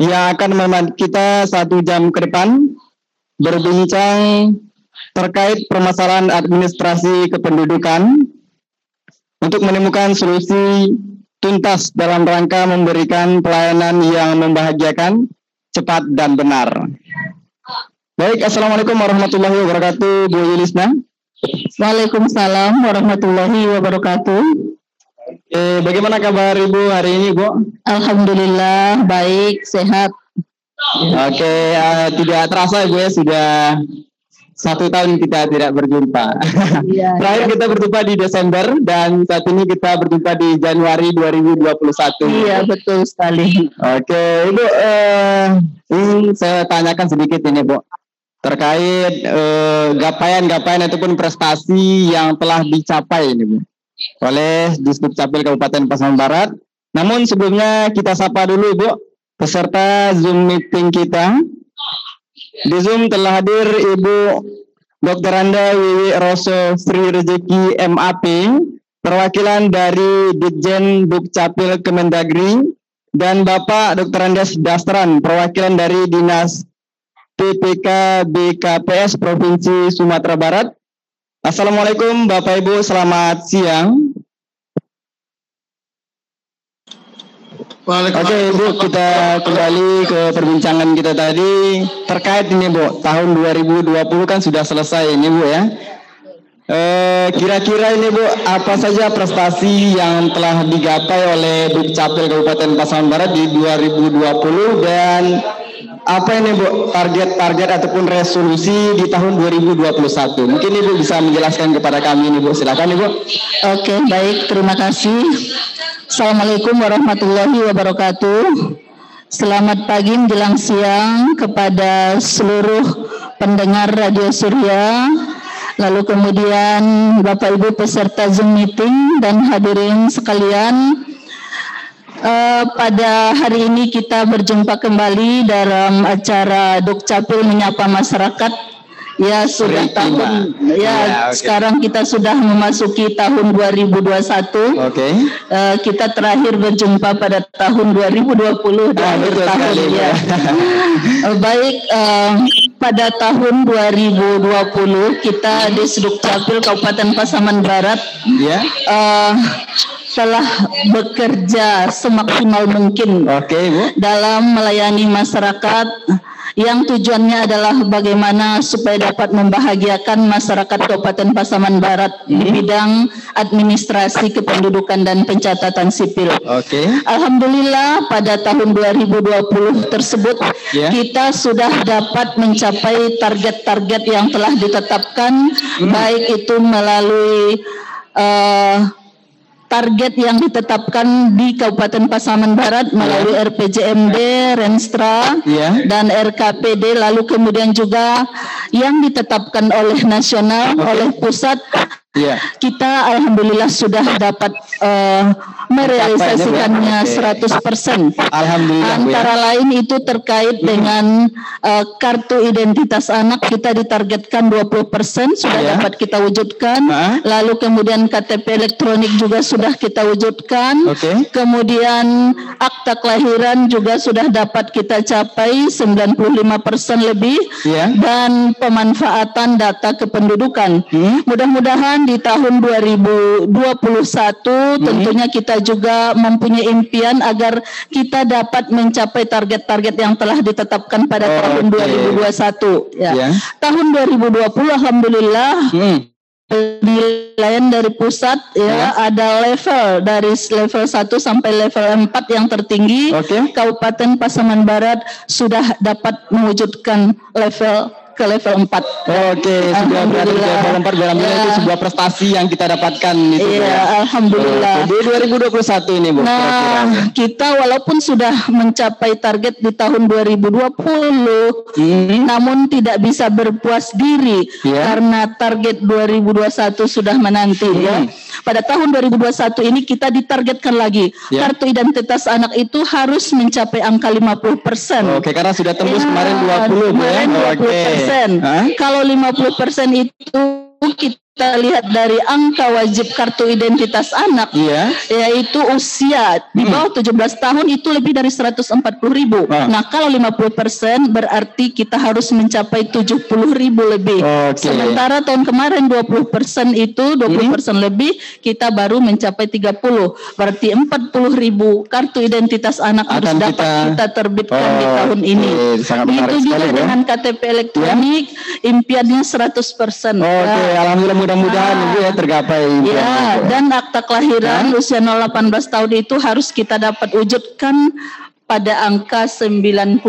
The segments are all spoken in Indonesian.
yang akan menemani kita satu jam ke depan berbincang terkait permasalahan administrasi kependudukan untuk menemukan solusi tuntas dalam rangka memberikan pelayanan yang membahagiakan, cepat dan benar. Baik, Assalamualaikum warahmatullahi wabarakatuh, Bu Yulisna. Waalaikumsalam warahmatullahi wabarakatuh. Eh, bagaimana kabar Ibu hari ini, Bu? Alhamdulillah baik, sehat. Oke, uh, tidak terasa Ibu ya sudah satu tahun kita tidak berjumpa. Iya, Terakhir iya. kita berjumpa di Desember dan saat ini kita berjumpa di Januari 2021. Iya, betul sekali. Oke, Ibu, uh, ini saya tanyakan sedikit ini, Bu terkait gapaian-gapaian ataupun prestasi yang telah dicapai ini Bu oleh Disduk Capil Kabupaten Pasaman Barat. Namun sebelumnya kita sapa dulu Bu peserta Zoom meeting kita. Di Zoom telah hadir Ibu Dr. Anda Wiwi Rosso Sri Rezeki MAP, perwakilan dari Ditjen Dukcapil Kemendagri, dan Bapak Dr. Andes Dastran, perwakilan dari Dinas PPK BKPS Provinsi Sumatera Barat. Assalamualaikum Bapak Ibu, selamat siang. Oke Ibu, kita kembali ke perbincangan kita tadi terkait ini Bu, tahun 2020 kan sudah selesai ini Bu ya. Eh, kira-kira ini Bu, apa saja prestasi yang telah digapai oleh Dukcapil Kabupaten Pasaman Barat di 2020 dan apa ini Bu target-target ataupun resolusi di tahun 2021? Mungkin Ibu bisa menjelaskan kepada kami ini Bu. Silakan Ibu. Oke, baik. Terima kasih. Assalamualaikum warahmatullahi wabarakatuh. Selamat pagi menjelang siang kepada seluruh pendengar Radio Surya, lalu kemudian Bapak Ibu peserta Zoom meeting dan hadirin sekalian Uh, pada hari ini kita berjumpa kembali dalam acara Dukcapil menyapa masyarakat. Ya sudah tahun ya, ya okay. sekarang kita sudah memasuki tahun 2021. Oke. Okay. Uh, kita terakhir berjumpa pada tahun 2020 dan ah, betul tahun sekali, ya. uh, baik uh, pada tahun 2020 kita di Dukcapil Kabupaten Pasaman Barat ya. Uh, telah bekerja semaksimal mungkin okay, Bu. dalam melayani masyarakat yang tujuannya adalah bagaimana supaya dapat membahagiakan masyarakat Kabupaten Pasaman Barat hmm. di bidang administrasi kependudukan dan pencatatan sipil. Okay. Alhamdulillah pada tahun 2020 tersebut yeah. kita sudah dapat mencapai target-target yang telah ditetapkan hmm. baik itu melalui uh, target yang ditetapkan di Kabupaten Pasaman Barat melalui yeah. RPJMD, Renstra, yeah. dan RKPD, lalu kemudian juga yang ditetapkan oleh nasional, okay. oleh pusat Yeah. Kita alhamdulillah sudah dapat uh, merealisasikannya okay. 100%. Alhamdulillah. Antara ya. lain itu terkait hmm. dengan uh, kartu identitas anak kita ditargetkan 20% sudah yeah. dapat kita wujudkan. Uh. Lalu kemudian KTP elektronik juga sudah kita wujudkan. Okay. Kemudian akta kelahiran juga sudah dapat kita capai 95% lebih yeah. dan pemanfaatan data kependudukan. Hmm. Mudah-mudahan di tahun 2021 hmm. tentunya kita juga mempunyai impian agar kita dapat mencapai target-target yang telah ditetapkan pada oh, tahun okay. 2021 ya. Yeah. Tahun 2020 alhamdulillah hmm penilaian dari pusat ya, ya ada level dari level 1 sampai level 4 yang tertinggi okay. Kabupaten Pasaman Barat sudah dapat mewujudkan level ke level 4. Oke, okay, sudah berada di level 4 berarti ya. itu sebuah prestasi yang kita dapatkan itu Iya, ya. alhamdulillah. Di 2021 ini Bu. Nah, kira -kira. kita walaupun sudah mencapai target di tahun 2020, hmm. namun tidak bisa berpuas diri yeah. karena target 2021 sudah menanti hmm. ya. Pada tahun 2021 ini kita ditargetkan lagi yeah. kartu identitas anak itu harus mencapai angka 50%. Oke, okay, karena sudah tembus ya, kemarin 20 kemarin ya. 20%. Okay. Kalau 50% itu kita kita lihat dari angka wajib kartu identitas anak, Iya. yaitu usia di bawah 17 tahun itu lebih dari 140 ribu. Ah. Nah kalau 50 persen berarti kita harus mencapai 70 ribu lebih. Oke. Sementara tahun kemarin 20 persen itu 20 persen lebih kita baru mencapai 30. Berarti 40 ribu kartu identitas anak harus Akan dapat kita- kita, terbitkan di Oke, tahun ini. sangat menarik Begitu juga sekali, Bu. dengan KTP elektronik, impiannya 100 persen. Oke, alhamdulillah mudah-mudahan Ah. Ibu ya tergapai. Ya, Bu. dan akta kelahiran usia 018 tahun itu harus kita dapat wujudkan pada angka 95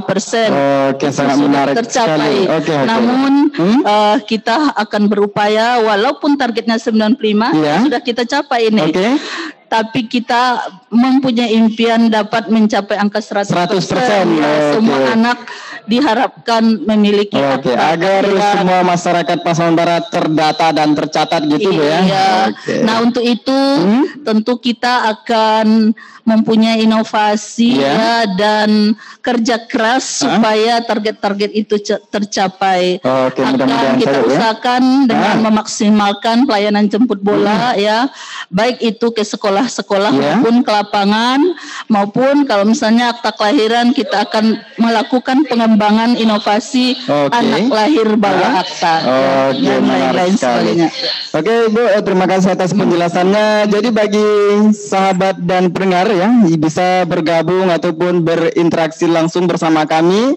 persen. Oke, sangat menarik sekali. tercapai. Oke, oke. Namun Hmm? eh, kita akan berupaya walaupun targetnya 95 Iya. sudah kita capai ini. Oke. Tapi kita mempunyai impian dapat mencapai angka 100 100%, Ya, Semua anak diharapkan memiliki Oke, akta agar kelahiran. semua masyarakat Pasaman Barat terdata dan tercatat gitu ya. Iya. Oke. Nah untuk itu Hmm? tentu kita akan mempunyai inovasi Iya. ya dan kerja keras Hah? supaya target-target itu tercapai. Oke, akan mudah-mudahan kita saja, ya. usahakan dengan Ah. memaksimalkan pelayanan jemput bola ya, baik itu ke sekolah-sekolah Iya. maupun ke lapangan maupun kalau misalnya akta kelahiran kita akan melakukan pengembangan inovasi Oke. anak lahir bawa Ah. akta ya, Oke, dan lain-lain sebagainya. Oke Ibu, eh, terima kasih atas penjelasannya. Jadi bagi sahabat dan pendengar ya, bisa bergabung ataupun berinteraksi langsung bersama kami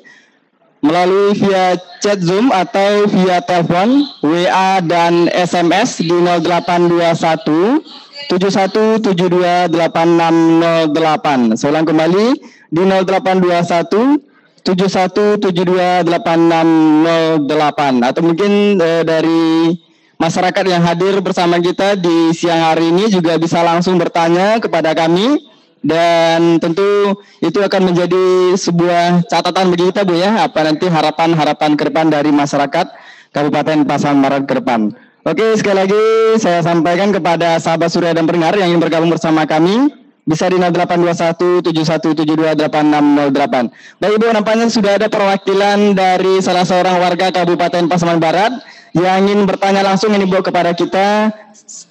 melalui via chat Zoom atau via telepon, WA dan SMS di 0821 71728608. Saya ulang kembali di 0821 71728608 atau mungkin eh, dari masyarakat yang hadir bersama kita di siang hari ini juga bisa langsung bertanya kepada kami. Dan tentu itu akan menjadi sebuah catatan bagi kita Bu ya apa nanti harapan-harapan ke depan dari masyarakat Kabupaten Pasaman Barat ke depan. Oke sekali lagi saya sampaikan kepada sahabat Surya dan pendengar yang ingin bergabung bersama kami bisa di 0821 71728608. Baik Ibu nampaknya sudah ada perwakilan dari salah seorang warga Kabupaten Pasaman Barat yang ingin bertanya langsung ini Bu kepada kita.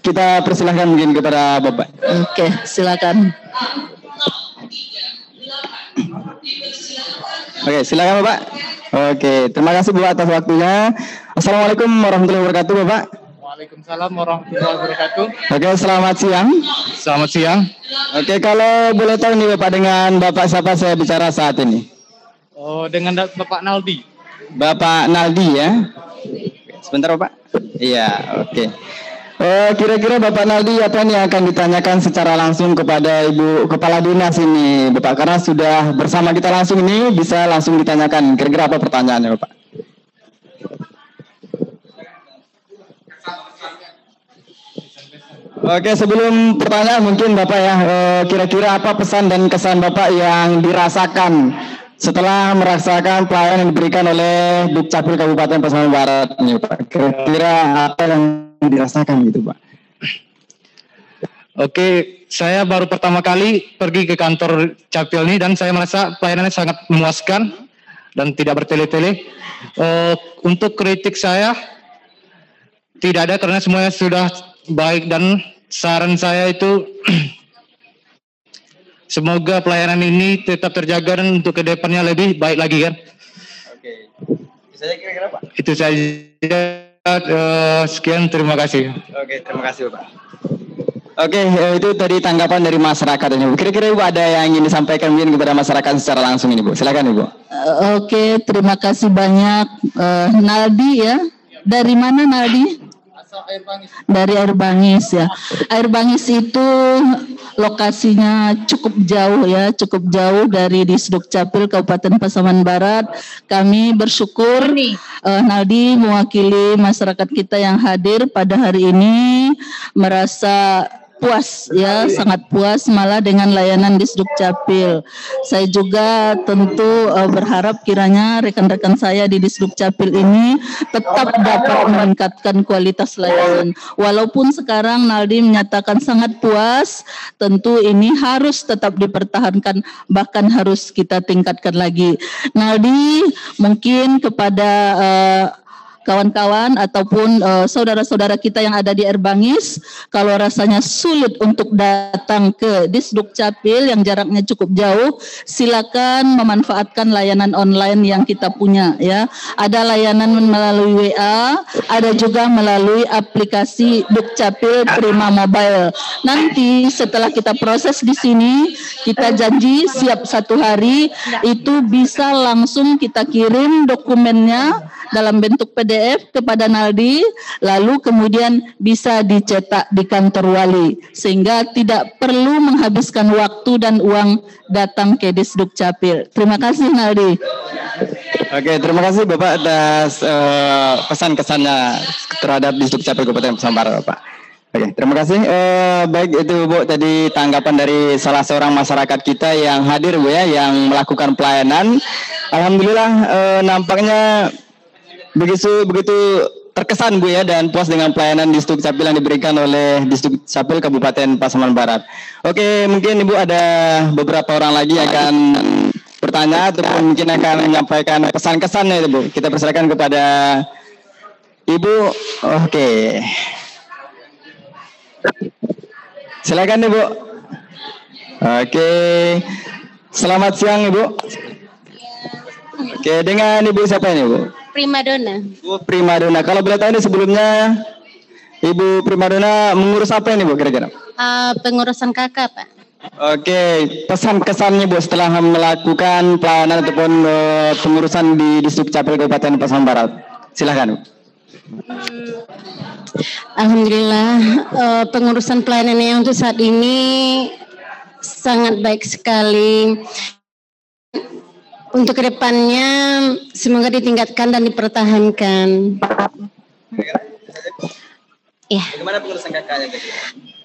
Kita persilahkan mungkin kepada Bapak. Oke, silakan. Oke, silakan Bapak. Oke, terima kasih Bapak atas waktunya. Assalamualaikum warahmatullahi wabarakatuh Bapak. Waalaikumsalam warahmatullahi wabarakatuh. Oke, selamat siang. Selamat siang. Oke, kalau boleh tahu nih Bapak dengan Bapak siapa saya bicara saat ini? Oh, dengan Bapak Naldi. Bapak Naldi ya. Sebentar Bapak. Iya, oke. Eh, kira-kira Bapak Naldi apa nih yang akan ditanyakan secara langsung kepada Ibu Kepala Dinas ini, Bapak? Karena sudah bersama kita langsung ini, bisa langsung ditanyakan. Kira-kira apa pertanyaannya, Bapak? Oke, sebelum pertanyaan mungkin Bapak ya, eh, kira-kira apa pesan dan kesan Bapak yang dirasakan setelah merasakan pelayanan yang diberikan oleh Dukcapil Kabupaten Pasaman Barat ini Pak? Kira-kira apa yang dirasakan gitu Pak? Oke, saya baru pertama kali pergi ke kantor Capil ini dan saya merasa pelayanannya sangat memuaskan dan tidak bertele-tele. Eh, untuk kritik saya tidak ada karena semuanya sudah baik dan saran saya itu semoga pelayanan ini tetap terjaga dan untuk ke depannya lebih baik lagi kan. Oke, bisa kira-kira Pak? Itu saja. Eh, sekian terima kasih. Oke, terima kasih Bapak. Oke, eh, itu tadi tanggapan dari masyarakat ini Bu. Kira-kira Ibu ada yang ingin disampaikan mungkin kepada masyarakat secara langsung ini Bu. Silakan Ibu. Eh, Oke, terima kasih banyak Eh, Naldi ya. Dari mana Naldi? Dari Air Bangis ya. Air Bangis itu lokasinya cukup jauh ya, cukup jauh dari Disduk Capil Kabupaten Pasaman Barat. Kami bersyukur eh, Naldi mewakili masyarakat kita yang hadir pada hari ini merasa puas ya sangat puas malah dengan layanan di Capil. Saya juga tentu eh, berharap kiranya rekan-rekan saya di Disduk Capil ini tetap dapat meningkatkan kualitas layanan. Walaupun sekarang Naldi menyatakan sangat puas, tentu ini harus tetap dipertahankan bahkan harus kita tingkatkan lagi. Naldi mungkin kepada eh, kawan-kawan ataupun uh, saudara-saudara kita yang ada di Erbangis kalau rasanya sulit untuk datang ke Disduk Capil yang jaraknya cukup jauh silakan memanfaatkan layanan online yang kita punya ya. Ada layanan melalui WA ada juga melalui aplikasi Dukcapil Prima Mobile. Nanti setelah kita proses di sini kita janji siap satu hari itu bisa langsung kita kirim dokumennya dalam bentuk PDF kepada Naldi, lalu kemudian bisa dicetak di kantor wali, sehingga tidak perlu menghabiskan waktu dan uang datang ke Disduk Capil. Terima kasih Naldi. Oke, terima kasih Bapak atas uh, pesan-kesannya terhadap Disduk Capil Kabupaten Sambar, Bapak. Oke, terima kasih. Uh, baik itu Bu tadi tanggapan dari salah seorang masyarakat kita yang hadir Bu ya, yang melakukan pelayanan. Alhamdulillah uh, nampaknya begitu begitu terkesan Bu ya dan puas dengan pelayanan di Stuk Capil yang diberikan oleh Distuk Capil Kabupaten Pasaman Barat. Oke, mungkin Ibu ada beberapa orang lagi yang akan bertanya ataupun mungkin akan menyampaikan pesan-kesannya itu Bu. Kita persilakan kepada Ibu. Oke. Silakan Ibu. Oke. Selamat siang Ibu. Oke, dengan Ibu siapa ini Bu? Primadona. Bu Primadona. Kalau boleh tahu ini sebelumnya Ibu Primadona mengurus apa ini Bu kira-kira? Uh, pengurusan kakak Pak. Oke, pesan kesannya Bu setelah melakukan pelayanan ataupun uh, pengurusan di Distrik Capil Kabupaten Pasaman Barat. Silahkan Bu. Hmm, Alhamdulillah uh, pengurusan pelayanan yang untuk saat ini sangat baik sekali untuk ke depannya semoga ditingkatkan dan dipertahankan. Ya. Bagaimana pengurusan kakaknya?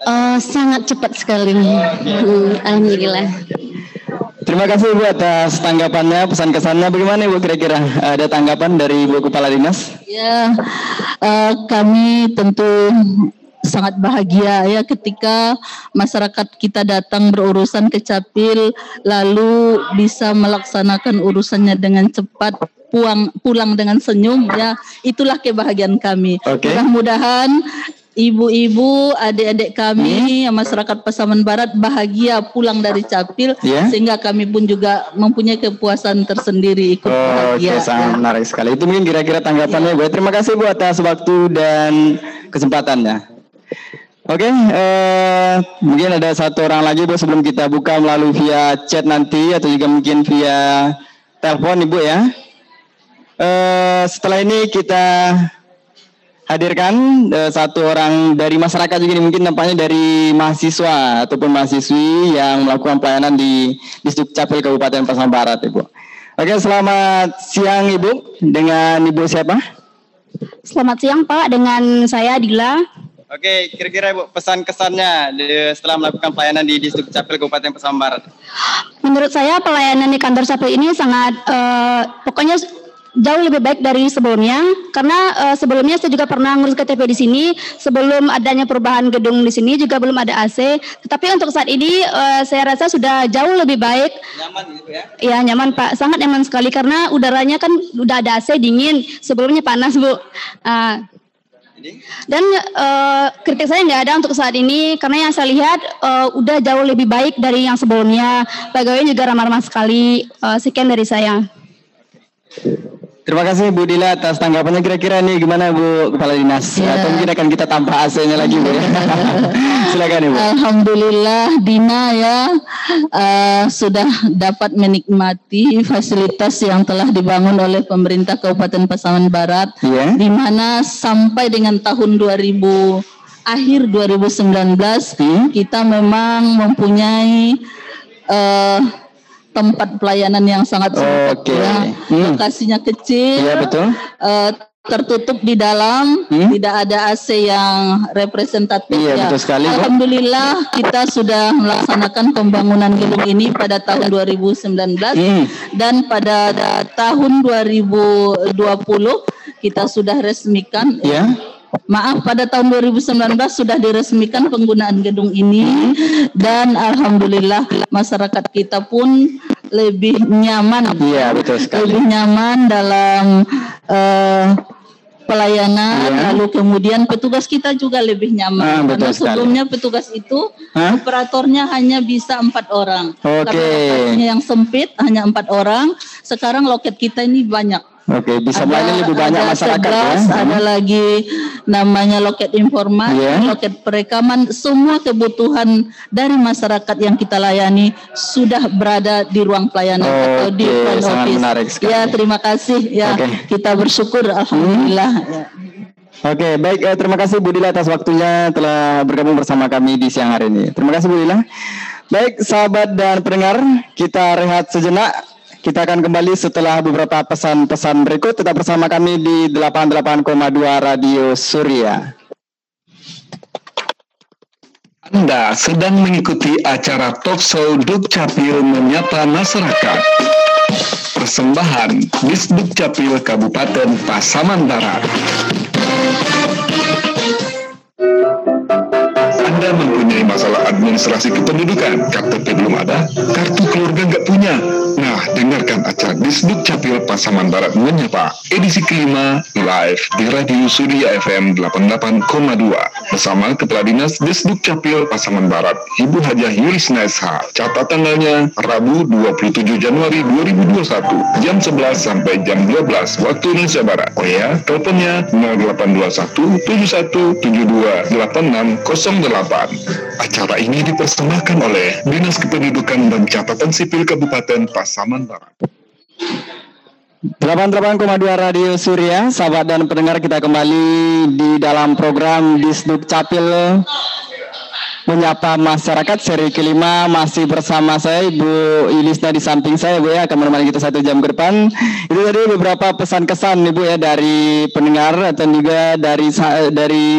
Uh, sangat cepat sekali. Oh, hmm, Alhamdulillah. Terima kasih Bu atas tanggapannya, pesan kesannya. Bagaimana Ibu kira-kira ada tanggapan dari Ibu Kepala Dinas? Ya, uh, kami tentu sangat bahagia ya ketika masyarakat kita datang berurusan ke Capil lalu bisa melaksanakan urusannya dengan cepat puang pulang dengan senyum ya itulah kebahagiaan kami. Okay. Mudah-mudahan ibu-ibu, adik-adik kami, hmm. masyarakat Pasaman Barat bahagia pulang dari Capil yeah. sehingga kami pun juga mempunyai kepuasan tersendiri ikut oh, bahagia. Okay, sangat ya. menarik sekali. Itu mungkin kira-kira tanggapannya yeah. Bu. Terima kasih Bu atas waktu dan kesempatannya. Oke, okay, eh, mungkin ada satu orang lagi bu sebelum kita buka melalui via chat nanti atau juga mungkin via telepon ibu ya. Eh, setelah ini kita hadirkan eh, satu orang dari masyarakat juga mungkin nampaknya dari mahasiswa ataupun mahasiswi yang melakukan pelayanan di Distrik Capil Kabupaten Pasaman Barat ibu. Oke, selamat siang ibu. Dengan ibu siapa? Selamat siang pak, dengan saya Dila. Oke, kira-kira Ibu pesan kesannya setelah melakukan pelayanan di Distrik Capil Kabupaten Pasaman Barat. Menurut saya pelayanan di kantor Capil ini sangat uh, pokoknya jauh lebih baik dari sebelumnya. Karena uh, sebelumnya saya juga pernah ngurus KTP di sini. Sebelum adanya perubahan gedung di sini juga belum ada AC tetapi untuk saat ini uh, saya rasa sudah jauh lebih baik. Nyaman gitu ya? Iya nyaman Pak. Sangat nyaman sekali karena udaranya kan udah ada AC dingin. Sebelumnya panas Bu. Uh, dan uh, kritik saya nggak ada untuk saat ini karena yang saya lihat uh, udah jauh lebih baik dari yang sebelumnya. Pegawai juga ramah-ramah sekali. Uh, sekian dari saya. Terima kasih Bu Dila atas tanggapannya kira-kira nih gimana Bu Kepala Dinas ya. atau mungkin akan kita tambah AC-nya lagi Bu. Silakan Ibu. Alhamdulillah Dina ya uh, sudah dapat menikmati fasilitas yang telah dibangun oleh pemerintah Kabupaten Pasaman Barat ya. di mana sampai dengan tahun 2000 akhir 2019 hmm? kita memang mempunyai uh, tempat pelayanan yang sangat sempit okay. ya. Hmm. Lokasinya kecil. Iya betul. Uh, tertutup di dalam, hmm? tidak ada AC yang representatif iya, ya. Betul sekali, Alhamdulillah kita sudah melaksanakan pembangunan gedung ini pada tahun 2019 hmm. dan pada tahun 2020 kita sudah resmikan ya. Maaf pada tahun 2019 sudah diresmikan penggunaan gedung ini dan alhamdulillah masyarakat kita pun lebih nyaman. Iya betul sekali. Lebih nyaman dalam uh, pelayanan, ya. lalu kemudian petugas kita juga lebih nyaman. Ah, Karena sebelumnya petugas itu Hah? operatornya hanya bisa empat orang. Okay. yang sempit hanya empat orang. Sekarang loket kita ini banyak. Oke, bisa ada, lebih banyak ada masyarakat ya. Ada lagi namanya loket informasi, yeah. loket perekaman, semua kebutuhan dari masyarakat yang kita layani sudah berada di ruang pelayanan okay, atau di front office. Menarik sekali. Ya, terima kasih. Ya, okay. kita bersyukur alhamdulillah. Hmm. Ya. Oke, okay, baik. Eh, terima kasih Bu Dila atas waktunya telah bergabung bersama kami di siang hari ini. Terima kasih Bu Dila. Baik, sahabat dan pendengar, kita rehat sejenak. Kita akan kembali setelah beberapa pesan-pesan berikut. Tetap bersama kami di 88,2 Radio Surya. Anda sedang mengikuti acara Talk Show Dukcapil Menyapa Masyarakat. Persembahan Disdukcapil Kabupaten Pasaman Barat. Anda mempunyai masalah administrasi kependudukan, KTP belum ada, kartu keluarga nggak punya. Dengarkan acara Disduk Capil Pasaman Barat Menyapa, edisi kelima, live di Radio Surya FM 88,2 bersama Kepala Dinas Disduk Capil Pasaman Barat, Ibu Hajah Yuris Nesha. Catat tanggalnya Rabu 27 Januari 2021, jam 11 sampai jam 12 waktu Indonesia Barat. Oh ya, teleponnya 0821 7172 8608. Acara ini dipersembahkan oleh Dinas Kependudukan dan Catatan Sipil Kabupaten Pasaman Barat. 88,2 Radio Surya, sahabat dan pendengar kita kembali di dalam program Disduk Capil. Menyapa masyarakat seri kelima masih bersama saya Ibu Ilisna di samping saya Bu ya akan menemani kita satu jam ke depan. Itu tadi beberapa pesan kesan Ibu ya dari pendengar dan juga dari dari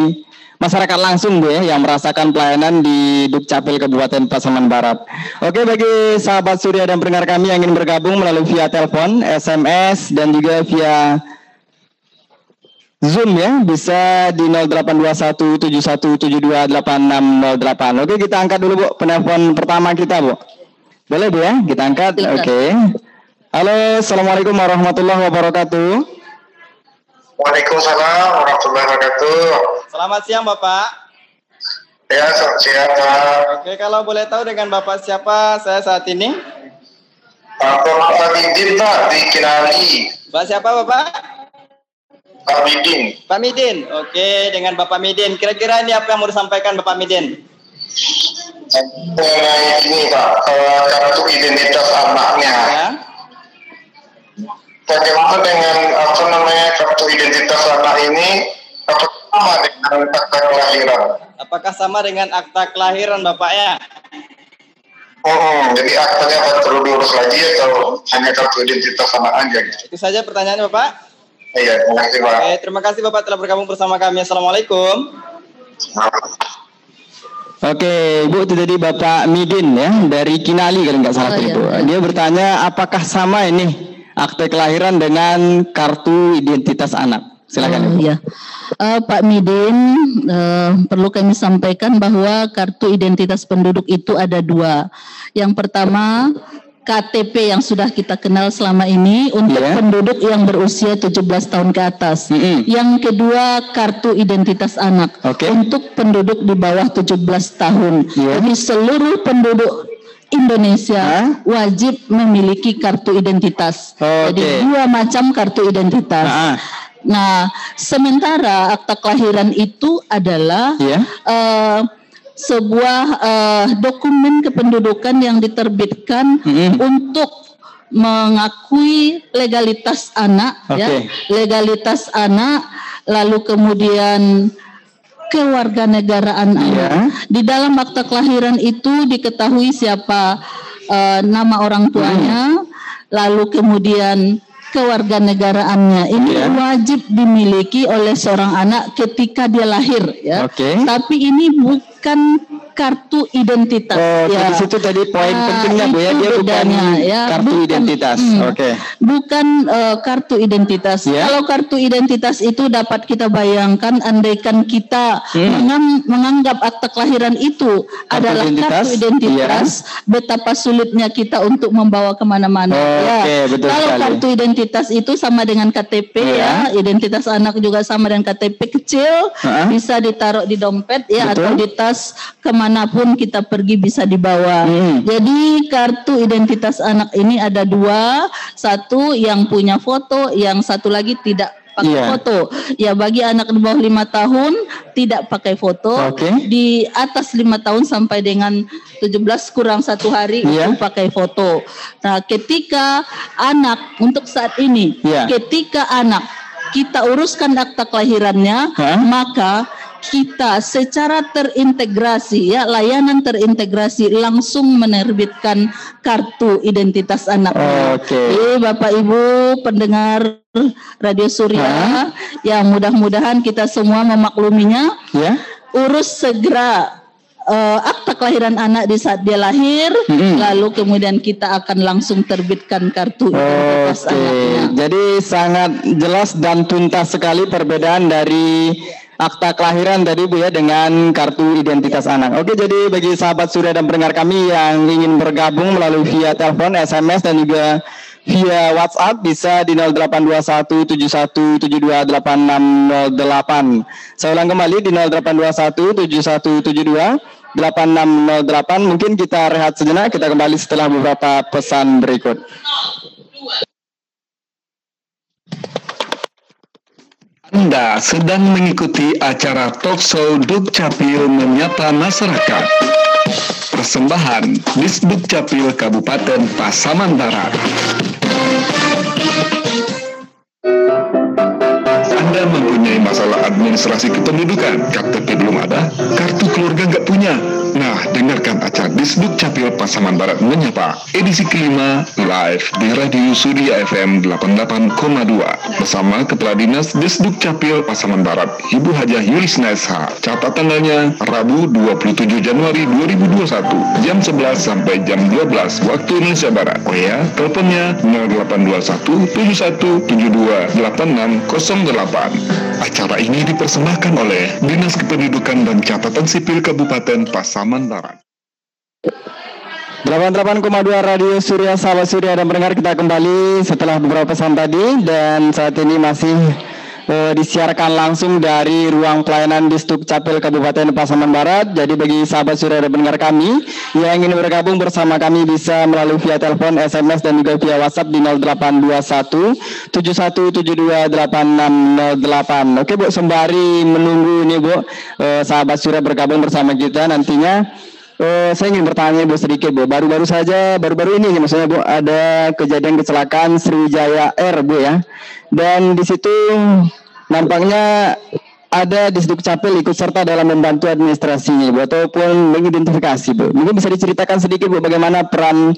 masyarakat langsung Bu ya yang merasakan pelayanan di Dukcapil Kabupaten Pasaman Barat. Oke bagi sahabat Surya dan pendengar kami yang ingin bergabung melalui via telepon, SMS dan juga via Zoom ya bisa di 082171728608. Oke kita angkat dulu Bu penelpon pertama kita Bu. Boleh Bu ya kita angkat. Oke. Halo Assalamualaikum warahmatullahi wabarakatuh. Waalaikumsalam warahmatullahi wabarakatuh. Selamat siang Bapak. Ya, selamat siang Pak. Oke, kalau boleh tahu dengan Bapak siapa saya saat ini? Bapak Midin Pak di Kinali. Bapak siapa Bapak? Pak Midin. Pak Midin, oke dengan Bapak Midin. Kira-kira ini apa yang mau disampaikan Bapak Midin? Mengenai ini Pak, kartu identitas anaknya. Ya bagaimana dengan apa namanya kartu identitas anak ini apakah sama dengan akta kelahiran? Apakah sama dengan akta kelahiran Bapak ya? Hmm, jadi aktanya akan perlu diurus lagi atau hanya kartu identitas anak aja? Gitu? Itu saja pertanyaannya Bapak. Iya, terima kasih Pak. Oke, terima kasih Bapak telah bergabung bersama kami. Assalamualaikum. Oke, Ibu itu tadi Bapak Midin ya dari Kinali kalau nggak salah oh, Ibu. Iya. Dia bertanya apakah sama ini akte kelahiran dengan kartu identitas anak. Silakan. Uh, ya. Uh, Pak Midin, uh, perlu kami sampaikan bahwa kartu identitas penduduk itu ada dua. Yang pertama KTP yang sudah kita kenal selama ini untuk yeah. penduduk yang berusia 17 tahun ke atas. Mm -hmm. Yang kedua kartu identitas anak okay. untuk penduduk di bawah 17 tahun. Yeah. Jadi seluruh penduduk Indonesia Hah? wajib memiliki kartu identitas. Okay. Jadi dua macam kartu identitas. Nah sementara akta kelahiran itu adalah yeah. Ya. uh, sebuah uh, dokumen kependudukan yang diterbitkan mm-hmm. untuk mengakui legalitas anak, okay. ya, legalitas anak, lalu kemudian kewarganegaraan yeah. Di dalam akta kelahiran itu diketahui siapa uh, nama orang tuanya, hmm. lalu kemudian kewarganegaraannya ini yeah. wajib dimiliki oleh seorang anak ketika dia lahir ya. Okay. Tapi ini bukan kartu identitas. Oh, ya. di situ tadi poin uh, pentingnya Bu ya, dia bukan ya. kartu bukan, identitas. Hmm, Oke. Okay. Bukan uh, kartu identitas. Yeah. Kalau kartu identitas itu dapat kita bayangkan andaikan kita hmm. menganggap akta kelahiran itu kartu adalah identitas. kartu identitas, yeah. betapa sulitnya kita untuk membawa ke mana-mana. Oh, ya. Okay, betul Kalau sekali. kartu identitas itu sama dengan KTP yeah. ya. Identitas anak juga sama dengan KTP kecil, uh-huh. bisa ditaruh di dompet ya Betul. atau di ke mana pun kita pergi bisa dibawa. Hmm. Jadi kartu identitas anak ini ada dua, satu yang punya foto, yang satu lagi tidak pakai yeah. foto. Ya bagi anak di bawah lima tahun tidak pakai foto. Okay. Di atas lima tahun sampai dengan 17 kurang satu hari yeah. itu pakai foto. Nah ketika anak untuk saat ini, yeah. ketika anak kita uruskan akta kelahirannya, huh? maka kita secara terintegrasi ya layanan terintegrasi langsung menerbitkan kartu identitas anak. Oke. Okay. Bapak Ibu pendengar Radio Surya huh? ya mudah-mudahan kita semua memakluminya. Ya. Urus segera uh, akta kelahiran anak di saat dia lahir, hmm. lalu kemudian kita akan langsung terbitkan kartu identitas okay. anaknya. Jadi sangat jelas dan tuntas sekali perbedaan dari akta kelahiran tadi Bu ya dengan kartu identitas ya. anak. Oke, jadi bagi sahabat surya dan pendengar kami yang ingin bergabung melalui via telepon, SMS dan juga via WhatsApp bisa di 082171728608. Saya ulang kembali di 082171728608. Mungkin kita rehat sejenak, kita kembali setelah beberapa pesan berikut. Anda sedang mengikuti acara talkshow Dukcapil Menyapa Masyarakat. Persembahan Disdukcapil Kabupaten Pasaman Barat. Anda mempunyai masalah administrasi kependudukan, KTP belum ada, kartu keluarga nggak punya, Nah, dengarkan acara Disduk Capil Pasaman Barat Menyapa, edisi kelima, live di Radio Surya FM 88,2 bersama Kepala Dinas Disduk Capil Pasaman Barat, Ibu Hajah Yulis Naisha. Catat tanggalnya Rabu 27 Januari 2021, jam 11 sampai jam 12 waktu Indonesia Barat. Oh ya, teleponnya 0821 7172 8608. Acara ini dipersembahkan oleh Dinas Kependudukan dan Catatan Sipil Kabupaten Pasaman Barat. 88,2 Radio Surya Sahabat Surya dan pendengar kita kembali setelah beberapa pesan tadi dan saat ini masih uh, disiarkan langsung dari ruang pelayanan Distrik Capil Kabupaten Pasaman Barat. Jadi bagi sahabat surya dan pendengar kami yang ingin bergabung bersama kami bisa melalui via telepon, SMS dan juga via WhatsApp di 0821 7172 8608. Oke Bu, sembari menunggu ini Bu, uh, sahabat surya bergabung bersama kita nantinya Uh, saya ingin bertanya Bu sedikit Bu. Baru-baru saja, baru-baru ini maksudnya Bu, ada kejadian kecelakaan Sriwijaya Air Bu ya. Dan di situ nampaknya ada di Capil ikut serta dalam membantu administrasinya Bu ataupun mengidentifikasi Bu. Mungkin bisa diceritakan sedikit Bu bagaimana peran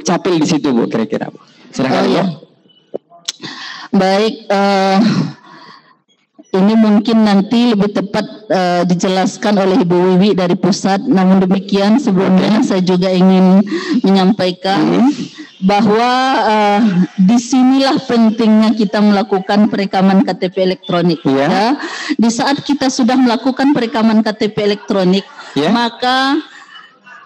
Capil di situ Bu kira-kira Bu. Silakan oh, ya. Baik, uh, ini mungkin nanti lebih tepat uh, dijelaskan oleh Ibu Wiwi dari pusat. Namun demikian sebelumnya saya juga ingin menyampaikan hmm. bahwa uh, di sinilah pentingnya kita melakukan perekaman KTP elektronik. Yeah. Ya. Di saat kita sudah melakukan perekaman KTP elektronik, yeah. maka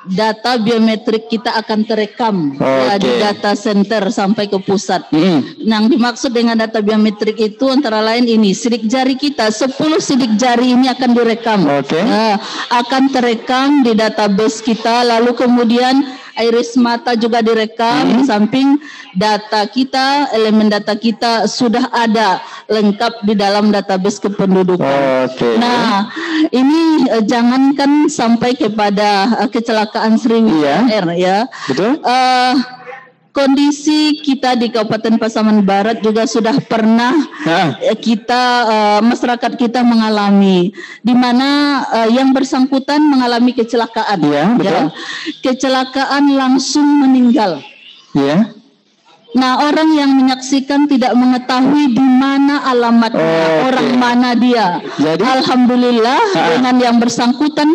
data biometrik kita akan terekam okay. di data center sampai ke pusat. Mm. Yang dimaksud dengan data biometrik itu antara lain ini sidik jari kita 10 sidik jari ini akan direkam. Okay. Nah, akan terekam di database kita lalu kemudian iris mata juga direkam hmm. di samping data kita elemen data kita sudah ada lengkap di dalam database kependudukan. Okay. Nah, ini uh, jangankan sampai kepada uh, kecelakaan Sriwijaya yeah. ya. Betul. Uh, kondisi kita di Kabupaten Pasaman Barat juga sudah pernah nah. kita uh, masyarakat kita mengalami di mana uh, yang bersangkutan mengalami kecelakaan ya, betul. ya kecelakaan langsung meninggal ya Nah, orang yang menyaksikan tidak mengetahui di mana alamatnya, oh, orang mana dia. Jadi, Alhamdulillah ha. dengan yang bersangkutan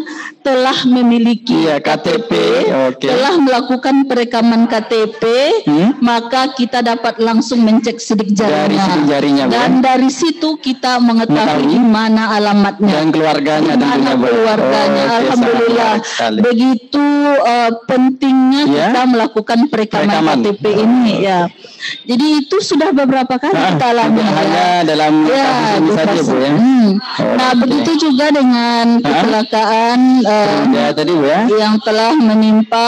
telah memiliki iya, KTP, okay. telah melakukan perekaman KTP, hmm? maka kita dapat langsung mencek sidik jarinya. Dari sidik jarinya dan dari situ kita mengetahui di mana alamatnya dan keluarganya dan mana keluarganya. Oh, Alhamdulillah. Begitu uh, pentingnya yeah? kita melakukan perekaman, perekaman. KTP ini ya. Jadi itu sudah beberapa kali nah, kita alami ya. Hanya dalam ya, ini saja Bu ya. Hmm. Oh, nah, okay. begitu juga dengan kecelakaan uh, ya, tadi Bu ya. yang telah menimpa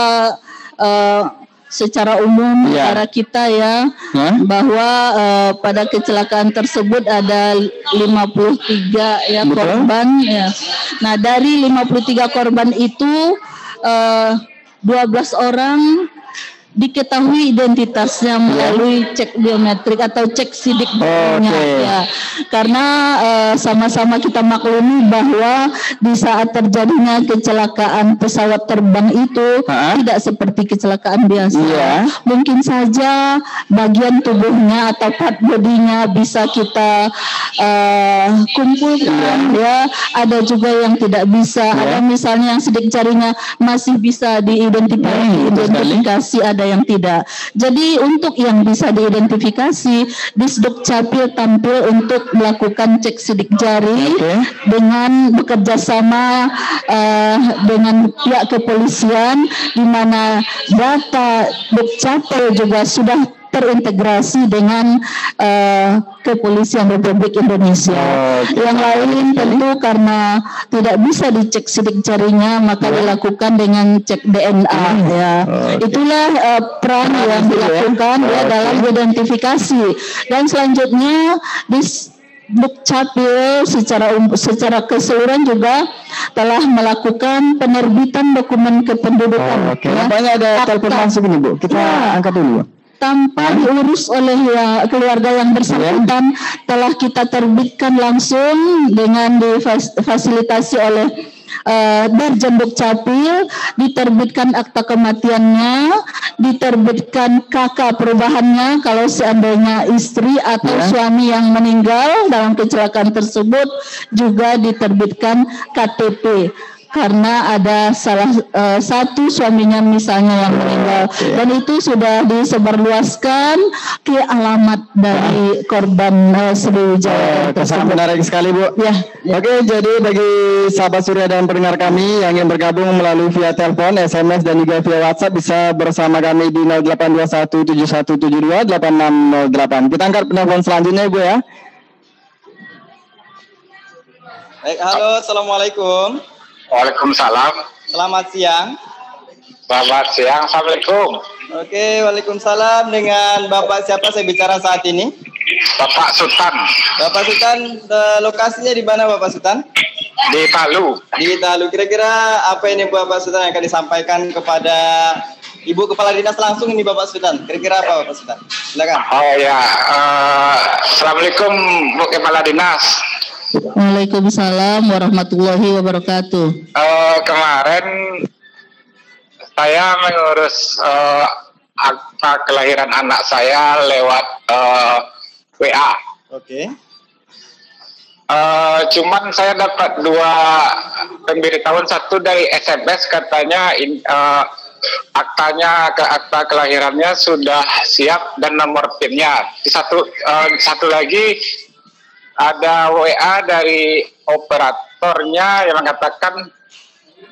uh, secara umum ya. negara kita ya huh? bahwa uh, pada kecelakaan tersebut ada 53 ya Betul? korban ya. Nah, dari 53 korban itu uh, 12 orang diketahui identitasnya iya. melalui cek biometrik atau cek sidik oh, okay. ya karena uh, sama-sama kita maklumi bahwa di saat terjadinya kecelakaan pesawat terbang itu ha? tidak seperti kecelakaan biasa yeah. mungkin saja bagian tubuhnya atau part bodinya bisa kita uh, kumpulkan yeah. ya ada juga yang tidak bisa yeah. ada misalnya yang sidik jarinya masih bisa diidentifikasi hmm, identifikasi ada yang tidak. Jadi untuk yang bisa diidentifikasi, Disduk Capil tampil untuk melakukan cek sidik jari okay. dengan bekerja sama uh, dengan pihak kepolisian di mana data Dukcapil juga sudah terintegrasi dengan uh, kepolisian Republik Indonesia. Oh, okay. Yang lain tentu karena tidak bisa dicek sidik jarinya maka yeah. dilakukan dengan cek DNA hmm. ya. Oh, okay. Itulah uh, peran nah, yang ya. dilakukan ya, ya dalam identifikasi dan selanjutnya di Dukcapil secara um, secara keseluruhan juga telah melakukan penerbitan dokumen kependudukan. Oh, Oke. Okay. Ya. Banyak ada telepon masuk ini Bu. Kita ya. angkat dulu tanpa diurus oleh ya, keluarga yang bersangkutan telah kita terbitkan langsung dengan difasilitasi oleh uh, Dirjen Dukcapil diterbitkan akta kematiannya, diterbitkan kakak perubahannya kalau seandainya istri atau ya. suami yang meninggal dalam kecelakaan tersebut juga diterbitkan KTP karena ada salah uh, satu suaminya misalnya yang meninggal okay. dan itu sudah disebarluaskan ke alamat dari korban uh, Sriwijaya. Oh, sangat menarik sekali Bu. Ya. ya. Oke, okay, jadi bagi sahabat Surya dan pendengar kami yang ingin bergabung melalui via telepon, SMS dan juga via WhatsApp bisa bersama kami di 082171728608. Kita angkat penelpon selanjutnya Bu ya. Baik, halo, assalamualaikum. Waalaikumsalam. Selamat siang. Selamat siang. Assalamualaikum. Oke, Waalaikumsalam. Dengan Bapak siapa saya bicara saat ini? Bapak Sultan. Bapak Sultan, lokasinya di mana Bapak Sultan? Di Palu. Di Palu. Kira-kira apa ini Bapak Sultan yang akan disampaikan kepada Ibu Kepala Dinas langsung ini Bapak Sultan. Kira-kira apa Bapak Sultan? Silakan. Oh ya, uh, Assalamualaikum Bu Kepala Dinas. Waalaikumsalam warahmatullahi wabarakatuh. Uh, kemarin saya mengurus uh, akta kelahiran anak saya lewat uh, WA. Oke. Okay. Uh, cuman saya dapat dua pemberitahuan satu dari SMS katanya in, uh, aktanya ke akta kelahirannya sudah siap dan nomor PIN-nya. Satu uh, satu lagi ada WA dari operatornya yang mengatakan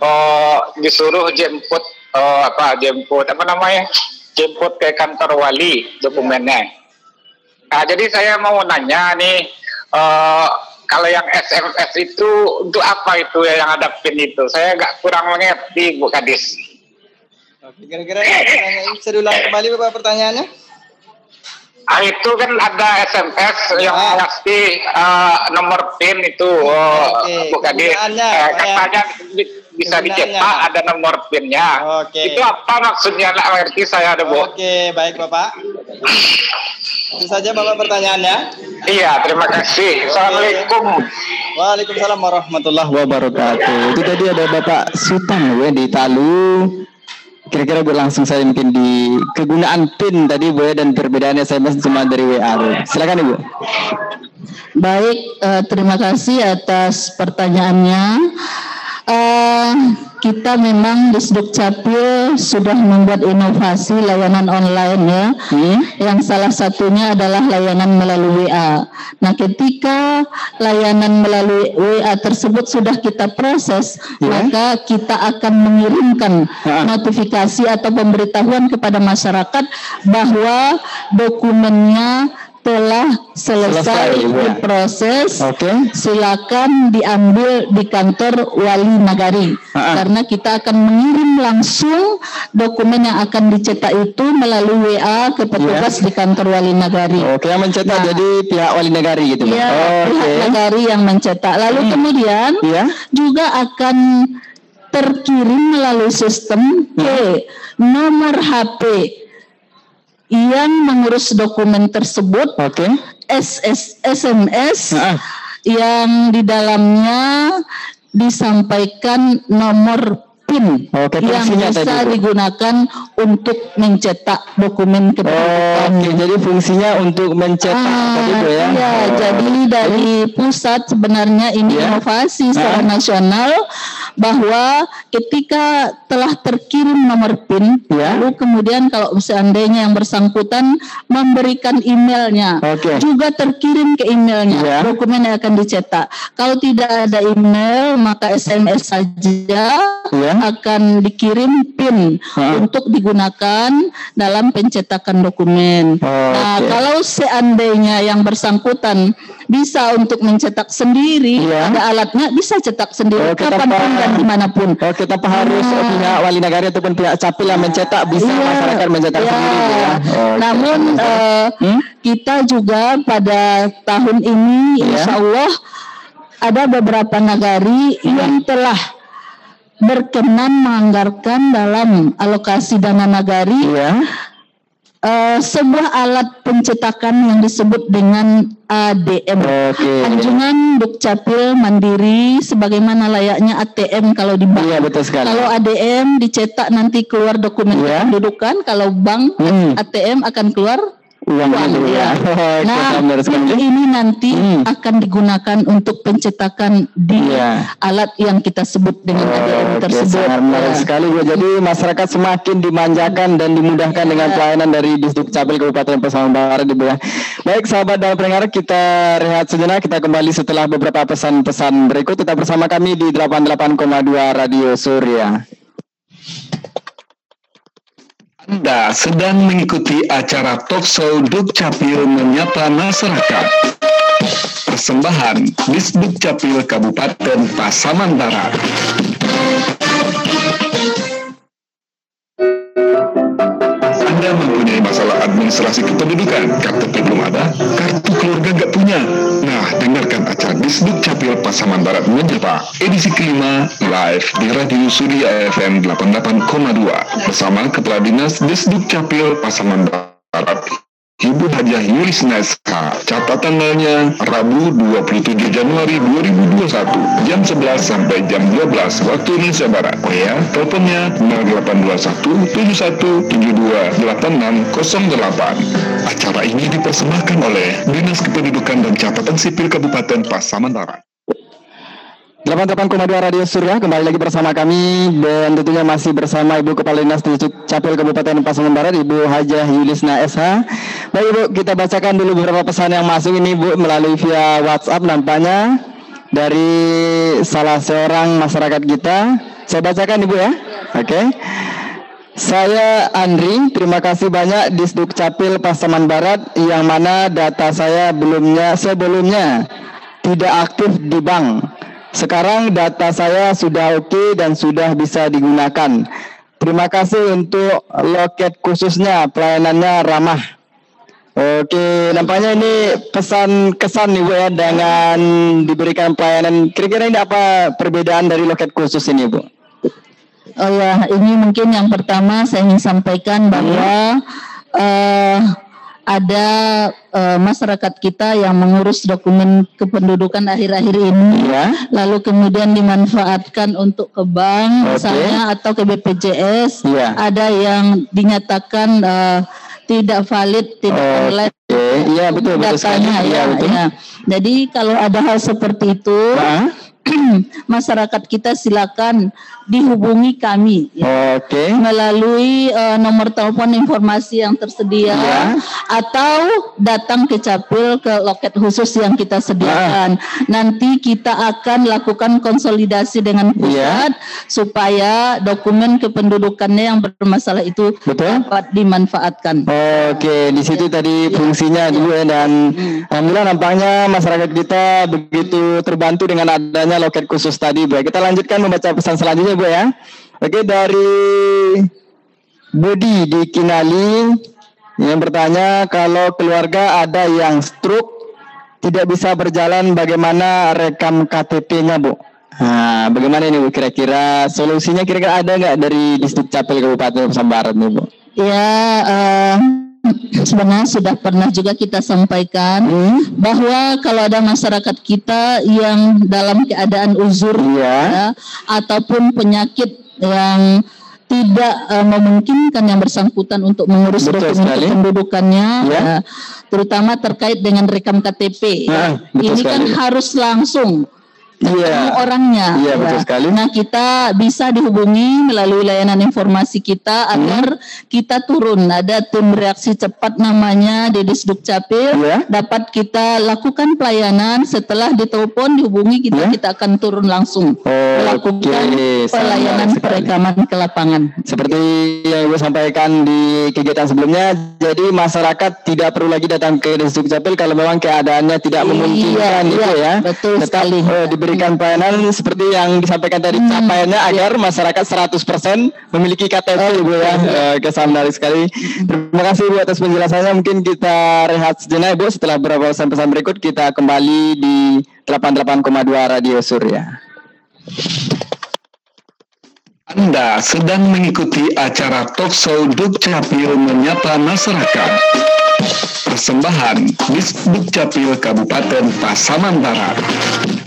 oh, disuruh jemput oh, apa jemput apa namanya jemput ke kantor wali dokumennya. Nah, jadi saya mau nanya nih uh, kalau yang SMS itu untuk apa itu ya yang ada PIN itu? Saya nggak kurang mengerti Bu Kadis. kira-kira bisa diulang kembali Bapak pertanyaannya? Ah, itu kan ada SMS ah. yang pasti uh, nomor PIN itu oh, okay. bukan di eh, katanya bisa dicetak ada nomor PIN-nya. Okay. Itu apa maksudnya? Nak ngerti saya ada Bu. Oke, okay, baik Bapak. Itu saja Bapak pertanyaannya. Iya, terima kasih. Assalamualaikum. Waalaikumsalam warahmatullahi wabarakatuh. Itu tadi ada Bapak Sultan ya di Talu kira-kira Bu langsung saya mungkin di kegunaan PIN tadi Bu ya, dan perbedaannya SMS cuma dari WA. Silakan Ibu. Baik, uh, terima kasih atas pertanyaannya. Uh, kita memang di Capil sudah membuat inovasi layanan online ya, hmm. yang salah satunya adalah layanan melalui WA. Nah, ketika layanan melalui WA tersebut sudah kita proses, yeah. maka kita akan mengirimkan notifikasi atau pemberitahuan kepada masyarakat bahwa dokumennya telah selesai, selesai diproses, okay. silakan diambil di kantor wali nagari Ha-ha. karena kita akan mengirim langsung dokumen yang akan dicetak itu melalui WA ke petugas yeah. di kantor wali nagari. Oke, okay, yang mencetak nah, jadi pihak wali nagari gitu, Ya, oh, pihak okay. nagari yang mencetak. Lalu hmm. kemudian yeah. juga akan terkirim melalui sistem hmm. ke nomor HP yang mengurus dokumen tersebut okay. SS, SMS nah. yang di dalamnya disampaikan nomor PIN okay, yang bisa tadi, digunakan untuk mencetak dokumen kependudukan. Oh, okay. jadi fungsinya untuk mencetak ah, tadi itu ya. Iya, oh. jadi dari pusat sebenarnya ini yeah. inovasi secara ah. nasional bahwa ketika telah terkirim nomor PIN, ya. lalu kemudian kalau seandainya yang bersangkutan memberikan emailnya, okay. juga terkirim ke emailnya, ya. dokumen yang akan dicetak. Kalau tidak ada email, maka SMS saja ya. Akan dikirim PIN untuk digunakan dalam pencetakan dokumen. Oh, nah, okay. kalau seandainya yang bersangkutan bisa untuk mencetak sendiri, ya. ada alatnya bisa cetak sendiri oh, kapan pun dan di mana pun. Oh, kita harus nah. pihak wali negara ataupun pihak capil yang mencetak bisa ya. masyarakat mencetak ya. sendiri. Ya. Oh, Namun uh, hmm? kita juga pada tahun ini, ya. insya Allah ada beberapa nagari hmm. yang telah berkenan menganggarkan dalam alokasi dana nagari ya uh, sebuah alat pencetakan yang disebut dengan ADM. Okay. Anjungan Dukcapil Mandiri sebagaimana layaknya ATM kalau di bank. Iya, betul sekali. Kalau ADM dicetak nanti keluar dokumen yeah. kependudukan, kalau bank hmm. ATM akan keluar uang, ya. nah, ini nanti hmm. akan digunakan untuk pencetakan di ya. alat yang kita sebut dengan oh, ADM tersebut. Sangat ya. sekali Bu. Jadi masyarakat semakin dimanjakan dan dimudahkan ya. dengan pelayanan dari Disduk Capil Kabupaten Pasaman Barat Ibu ya. Baik sahabat dan pendengar kita rehat sejenak kita kembali setelah beberapa pesan-pesan berikut tetap bersama kami di 88,2 Radio Surya. Anda sedang mengikuti acara talkshow Dukcapil Menyapa Masyarakat. Persembahan Disduk Capil Kabupaten Pasaman Mempunyai masalah administrasi kependudukan, KTP belum ada, kartu keluarga nggak punya. Nah, dengarkan acara Disduk Capil Pasaman Barat menyapa edisi kelima live di Radio Surya FM 88,2 bersama Kepala Dinas Disduk Capil Pasaman Barat. Ibu Hadiah Yulis Neska. Catatan tanggalnya Rabu 27 Januari 2021 jam 11 sampai jam 12 waktu Indonesia Barat. Oh ya, teleponnya 0821 7172 8608. Acara ini dipersembahkan oleh Dinas Kependudukan dan Catatan Sipil Kabupaten Pasaman Barat. 88,2 Radio Surya kembali lagi bersama kami dan tentunya masih bersama Ibu Kepala Dinas Capil Kabupaten Pasaman Barat Ibu Hajah Yulisna SH. Baik Ibu, kita bacakan dulu beberapa pesan yang masuk ini Bu melalui via WhatsApp nampaknya dari salah seorang masyarakat kita. Saya bacakan Ibu ya. Oke. Okay. Saya Andri, terima kasih banyak di Capil Pasaman Barat yang mana data saya belumnya sebelumnya tidak aktif di bank sekarang data saya sudah oke okay dan sudah bisa digunakan. Terima kasih untuk loket khususnya, pelayanannya ramah. Oke, nampaknya ini pesan kesan nih Bu ya dengan diberikan pelayanan. Kira-kira ini apa perbedaan dari loket khusus ini Bu? Oh ya, ini mungkin yang pertama saya ingin sampaikan bahwa uh, ada uh, masyarakat kita yang mengurus dokumen kependudukan akhir-akhir ini, ya. lalu kemudian dimanfaatkan untuk ke bank okay. misalnya atau ke BPJS, ya. ada yang dinyatakan uh, tidak valid, tidak oh, online. Iya betul betul datanya ya, ya, betul. ya. Jadi kalau ada hal seperti itu. Nah masyarakat kita silakan dihubungi kami ya. Oke. Okay. Melalui uh, nomor telepon informasi yang tersedia ya. atau datang ke Capil ke loket khusus yang kita sediakan. Ah. Nanti kita akan lakukan konsolidasi dengan pusat ya. supaya dokumen kependudukannya yang bermasalah itu Betul? dapat dimanfaatkan. Oke, di situ ya. tadi fungsinya ya. dulu ya dan hmm. alhamdulillah nampaknya masyarakat kita begitu terbantu dengan adanya loket khusus tadi, Bu. Kita lanjutkan membaca pesan selanjutnya, Bu ya. Oke, dari Budi di Kinali yang bertanya kalau keluarga ada yang stroke tidak bisa berjalan bagaimana rekam KTP-nya, Bu? Nah, bagaimana ini Bu kira-kira solusinya kira-kira ada nggak dari Distrik Capil Kabupaten Pasar Barat nih Bu? Ya, uh, sebenarnya sudah pernah juga kita sampaikan hmm. bahwa kalau ada masyarakat kita yang dalam keadaan uzur ya, ya ataupun penyakit yang tidak uh, memungkinkan yang bersangkutan untuk mengurus dokumen kependudukannya, ya. uh, terutama terkait dengan rekam KTP. Nah, Ini kan sekali. kan harus langsung Iya. orangnya. Iya ya. betul sekali. Nah kita bisa dihubungi melalui layanan informasi kita agar hmm. kita turun. Ada tim reaksi cepat namanya di Disduk Capil. Ya. Dapat kita lakukan pelayanan setelah ditelepon dihubungi kita ya. kita akan turun langsung oh, melakukan okay. pelayanan perekaman ke lapangan. Seperti yang ibu sampaikan di kegiatan sebelumnya, jadi masyarakat tidak perlu lagi datang ke Disduk Capil kalau memang keadaannya tidak iya, memungkinkan iya, itu ya. Betul Tetap, sekali. Oh, diberikan pelayanan seperti yang disampaikan tadi hmm. capaiannya agar masyarakat 100% memiliki KTP oh, Bu ya. Uh, kesan menarik sekali. Terima kasih Bu atas penjelasannya. Mungkin kita rehat sejenak Bu setelah beberapa pesan-pesan berikut kita kembali di 88,2 Radio Surya. Anda sedang mengikuti acara Talkshow Dukcapil Menyapa Masyarakat. Persembahan Disbuk Capil Kabupaten Pasaman Barat.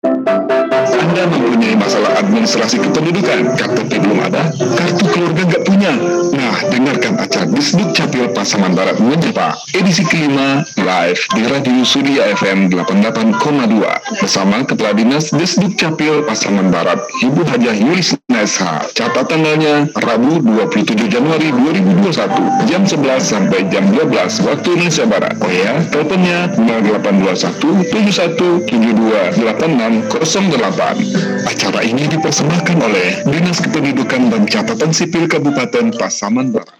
Anda mempunyai masalah administrasi kependudukan, KTP belum ada, kartu keluarga nggak punya. Nah, dengarkan acara Disbuk Capil Pasaman Barat menyapa edisi kelima live di Radio Surya FM 88,2 bersama Kepala Dinas Disbuk Capil Pasaman Barat, Ibu Hajah Yulis Nesa. Catat tanggalnya Rabu 27 Januari 2021 jam 11 sampai jam 12 waktu Indonesia Barat. Oh ya, teleponnya 0821 71 72 8608. Acara ini dipersembahkan oleh Dinas Kependudukan dan Catatan Sipil Kabupaten Pasaman Barat.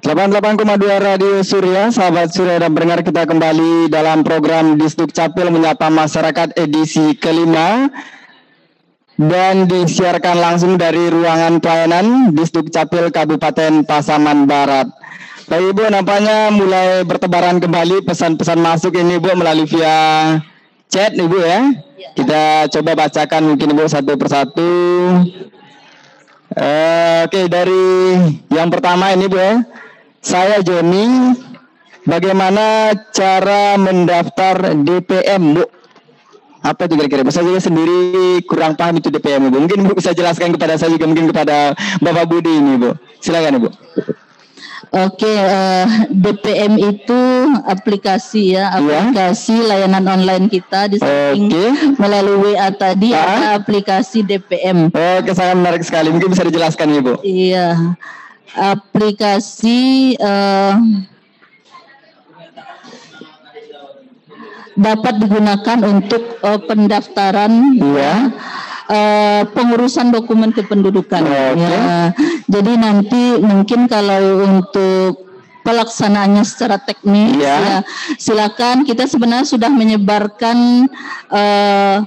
88,2 Radio Surya, sahabat Surya dan pendengar kita kembali dalam program Disduk Capil menyapa masyarakat edisi kelima dan disiarkan langsung dari ruangan pelayanan Disduk Capil Kabupaten Pasaman Barat. Baik Ibu, nampaknya mulai bertebaran kembali pesan-pesan masuk ini Bu melalui via chat Ibu ya. Kita coba bacakan mungkin Ibu satu persatu. Uh, Oke, okay, dari yang pertama ini Bu ya. Saya Joni. Bagaimana cara mendaftar DPM, Bu? Apa itu kira-kira? Saya juga sendiri kurang paham itu DPM, Bu. Mungkin Bu bisa jelaskan kepada saya juga mungkin kepada Bapak Budi ini, Bu. Silakan, Bu. Oke, uh, eh, DPM itu aplikasi ya, iya. aplikasi ya. layanan online kita di samping okay. melalui WA tadi ah. ada aplikasi DPM. Oke, sangat menarik sekali. Mungkin bisa dijelaskan Ibu. Iya. Aplikasi uh, dapat digunakan untuk uh, pendaftaran ya uh, pengurusan dokumen kependudukan. Okay. Ya. Jadi nanti mungkin kalau untuk pelaksanaannya secara teknis ya, ya silakan kita sebenarnya sudah menyebarkan uh,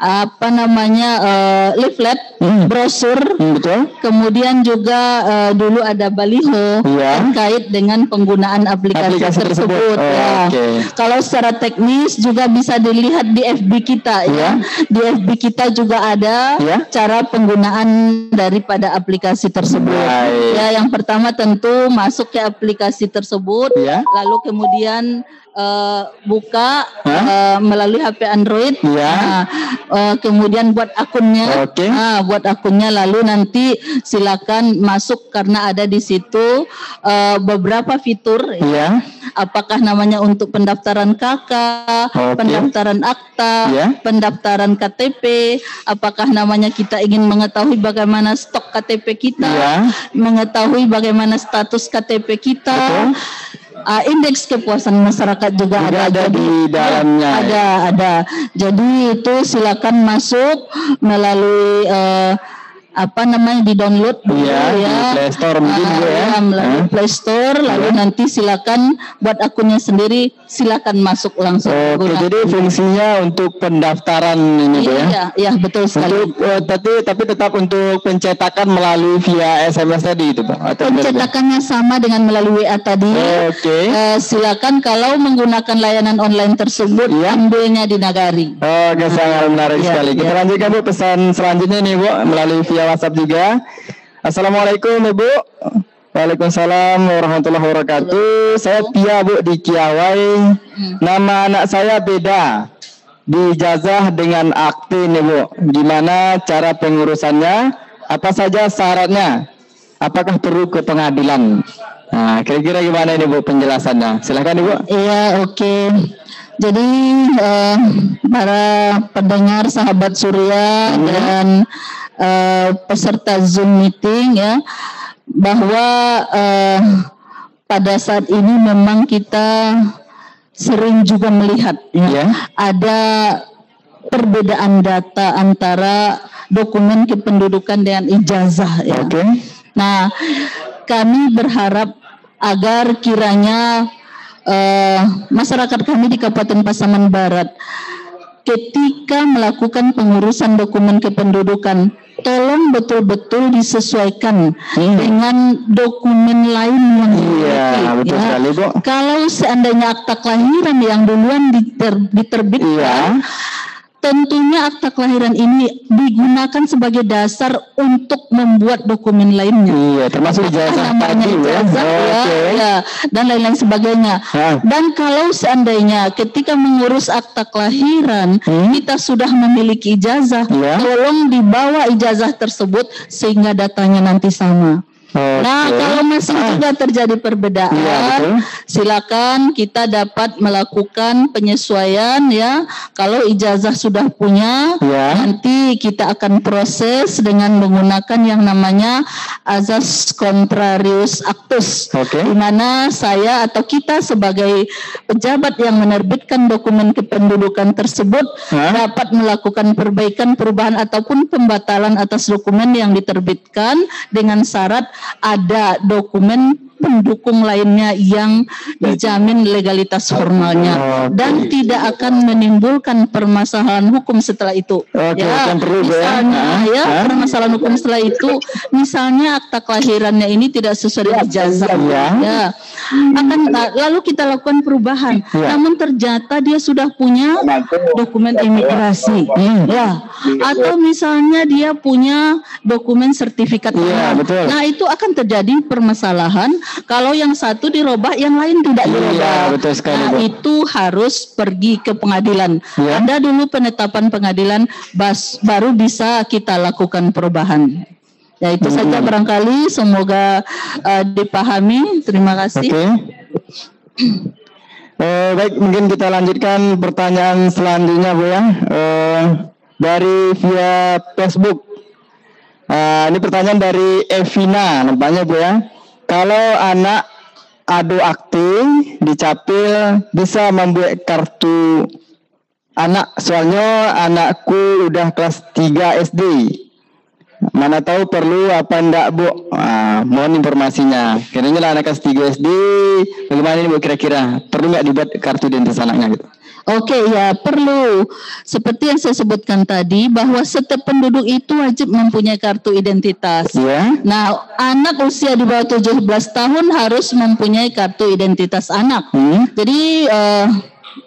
apa namanya uh, leaflet, hmm. brosur, hmm, betul. Kemudian juga uh, dulu ada baliho ya. terkait dengan penggunaan aplikasi, aplikasi tersebut. tersebut oh, ya. Okay. Kalau secara teknis juga bisa dilihat di FB kita ya. ya. Di FB kita juga ada ya. cara penggunaan daripada aplikasi tersebut. Baik. Ya, yang pertama tentu masuk ke aplikasi tersebut, ya. lalu kemudian uh, buka uh, melalui HP Android. Ya. Nah, uh, kemudian buat akunnya. Okay. Uh, buat akunnya lalu nanti silakan masuk karena ada di situ uh, beberapa fitur ya. apakah namanya untuk pendaftaran KK, okay. pendaftaran akta, yeah. pendaftaran KTP, apakah namanya kita ingin mengetahui bagaimana stok KTP kita, yeah. mengetahui bagaimana status KTP kita. Betul uh, indeks kepuasan masyarakat juga, juga ada, ada di dalamnya. Ada, ada. Jadi itu silakan masuk melalui uh, apa namanya di download dulu ya, ya. Di Play Store mungkin uh, ya. ya melalui Play Store lalu ya. nanti silakan buat akunnya sendiri silakan masuk langsung. Oke, guna. jadi fungsinya untuk pendaftaran ini iya, ya. Iya, iya betul sekali. Untuk uh, tapi tapi tetap untuk pencetakan melalui via SMS tadi itu, Pak. Atau Pencetakannya sama dengan melalui WA tadi. Oke. Uh, silakan kalau menggunakan layanan online tersebut ya. ambilnya di Nagari. Oke, sangat menarik ya, sekali. Kita ya. lanjutkan Bu pesan selanjutnya nih, Bu, melalui via via WhatsApp juga. Assalamualaikum Ibu. Waalaikumsalam warahmatullahi wabarakatuh. Saya Tia Bu di Kiawai. Nama anak saya beda. Dijazah dengan akte nih Bu. Gimana cara pengurusannya? Apa saja syaratnya? Apakah perlu ke pengadilan? Nah, kira-kira gimana ini Bu penjelasannya? Silahkan Ibu. Iya, oke. Okay. Jadi uh, para pendengar sahabat Surya hmm. dan uh, peserta Zoom meeting ya bahwa uh, pada saat ini memang kita sering juga melihat ya yeah. ada perbedaan data antara dokumen kependudukan dengan ijazah ya. Okay. Nah, kami berharap agar kiranya uh, masyarakat kami di Kabupaten Pasaman Barat ketika melakukan pengurusan dokumen kependudukan tolong betul-betul disesuaikan hmm. dengan dokumen lain yang iya, betul ya. sekali, Bu. Kalau seandainya akta kelahiran yang duluan diter, diterbitkan iya tentunya akta kelahiran ini digunakan sebagai dasar untuk membuat dokumen lainnya. Iya, termasuk ijazah tadi ya. Ijazah, ya, okay. ya, dan lain-lain sebagainya. Ha. Dan kalau seandainya ketika mengurus akta kelahiran hmm? kita sudah memiliki ijazah, ya. tolong dibawa ijazah tersebut sehingga datanya nanti sama. Okay. Nah, kalau masih ah. juga terjadi perbedaan, ya, silakan kita dapat melakukan penyesuaian ya. Kalau ijazah sudah punya, ya. nanti kita akan proses dengan menggunakan yang namanya azas contrarius actus. Okay. Di mana saya atau kita sebagai pejabat yang menerbitkan dokumen kependudukan tersebut ha? dapat melakukan perbaikan, perubahan ataupun pembatalan atas dokumen yang diterbitkan dengan syarat ada dokumen pendukung lainnya yang dijamin legalitas formalnya dan tidak akan menimbulkan permasalahan hukum setelah itu. Oke, ya, perlu misalnya ya, ya permasalahan hukum setelah itu, misalnya akta kelahirannya ini tidak sesuai dengan ijazah, ya. ya, akan lalu kita lakukan perubahan. Ya. Namun ternyata dia sudah punya dokumen imigrasi, hmm. ya, atau misalnya dia punya dokumen sertifikat. Ya, betul. Nah itu akan terjadi permasalahan kalau yang satu dirubah, yang lain tidak iya, dirubah. Iya, betul sekali, nah, itu harus pergi ke pengadilan. Ya. Ada dulu penetapan pengadilan, bas, baru bisa kita lakukan perubahan. Ya itu hmm. saja barangkali. Semoga uh, dipahami. Terima kasih. Okay. Eh, baik, mungkin kita lanjutkan pertanyaan selanjutnya, Bu ya. Eh, dari via Facebook. Uh, ini pertanyaan dari Evina, nampaknya Bu ya. Kalau anak adu akti di capil bisa membuat kartu anak. Soalnya anakku udah kelas 3 SD mana tahu perlu apa enggak bu? Ah, mohon informasinya. Kira-kira anak kelas 3 SD bagaimana ini bu kira-kira? Perlu nggak dibuat kartu identitas anaknya gitu Oke ya perlu seperti yang saya sebutkan tadi bahwa setiap penduduk itu wajib mempunyai kartu identitas. Yeah. Nah anak usia di bawah 17 tahun harus mempunyai kartu identitas anak. Hmm. Jadi uh,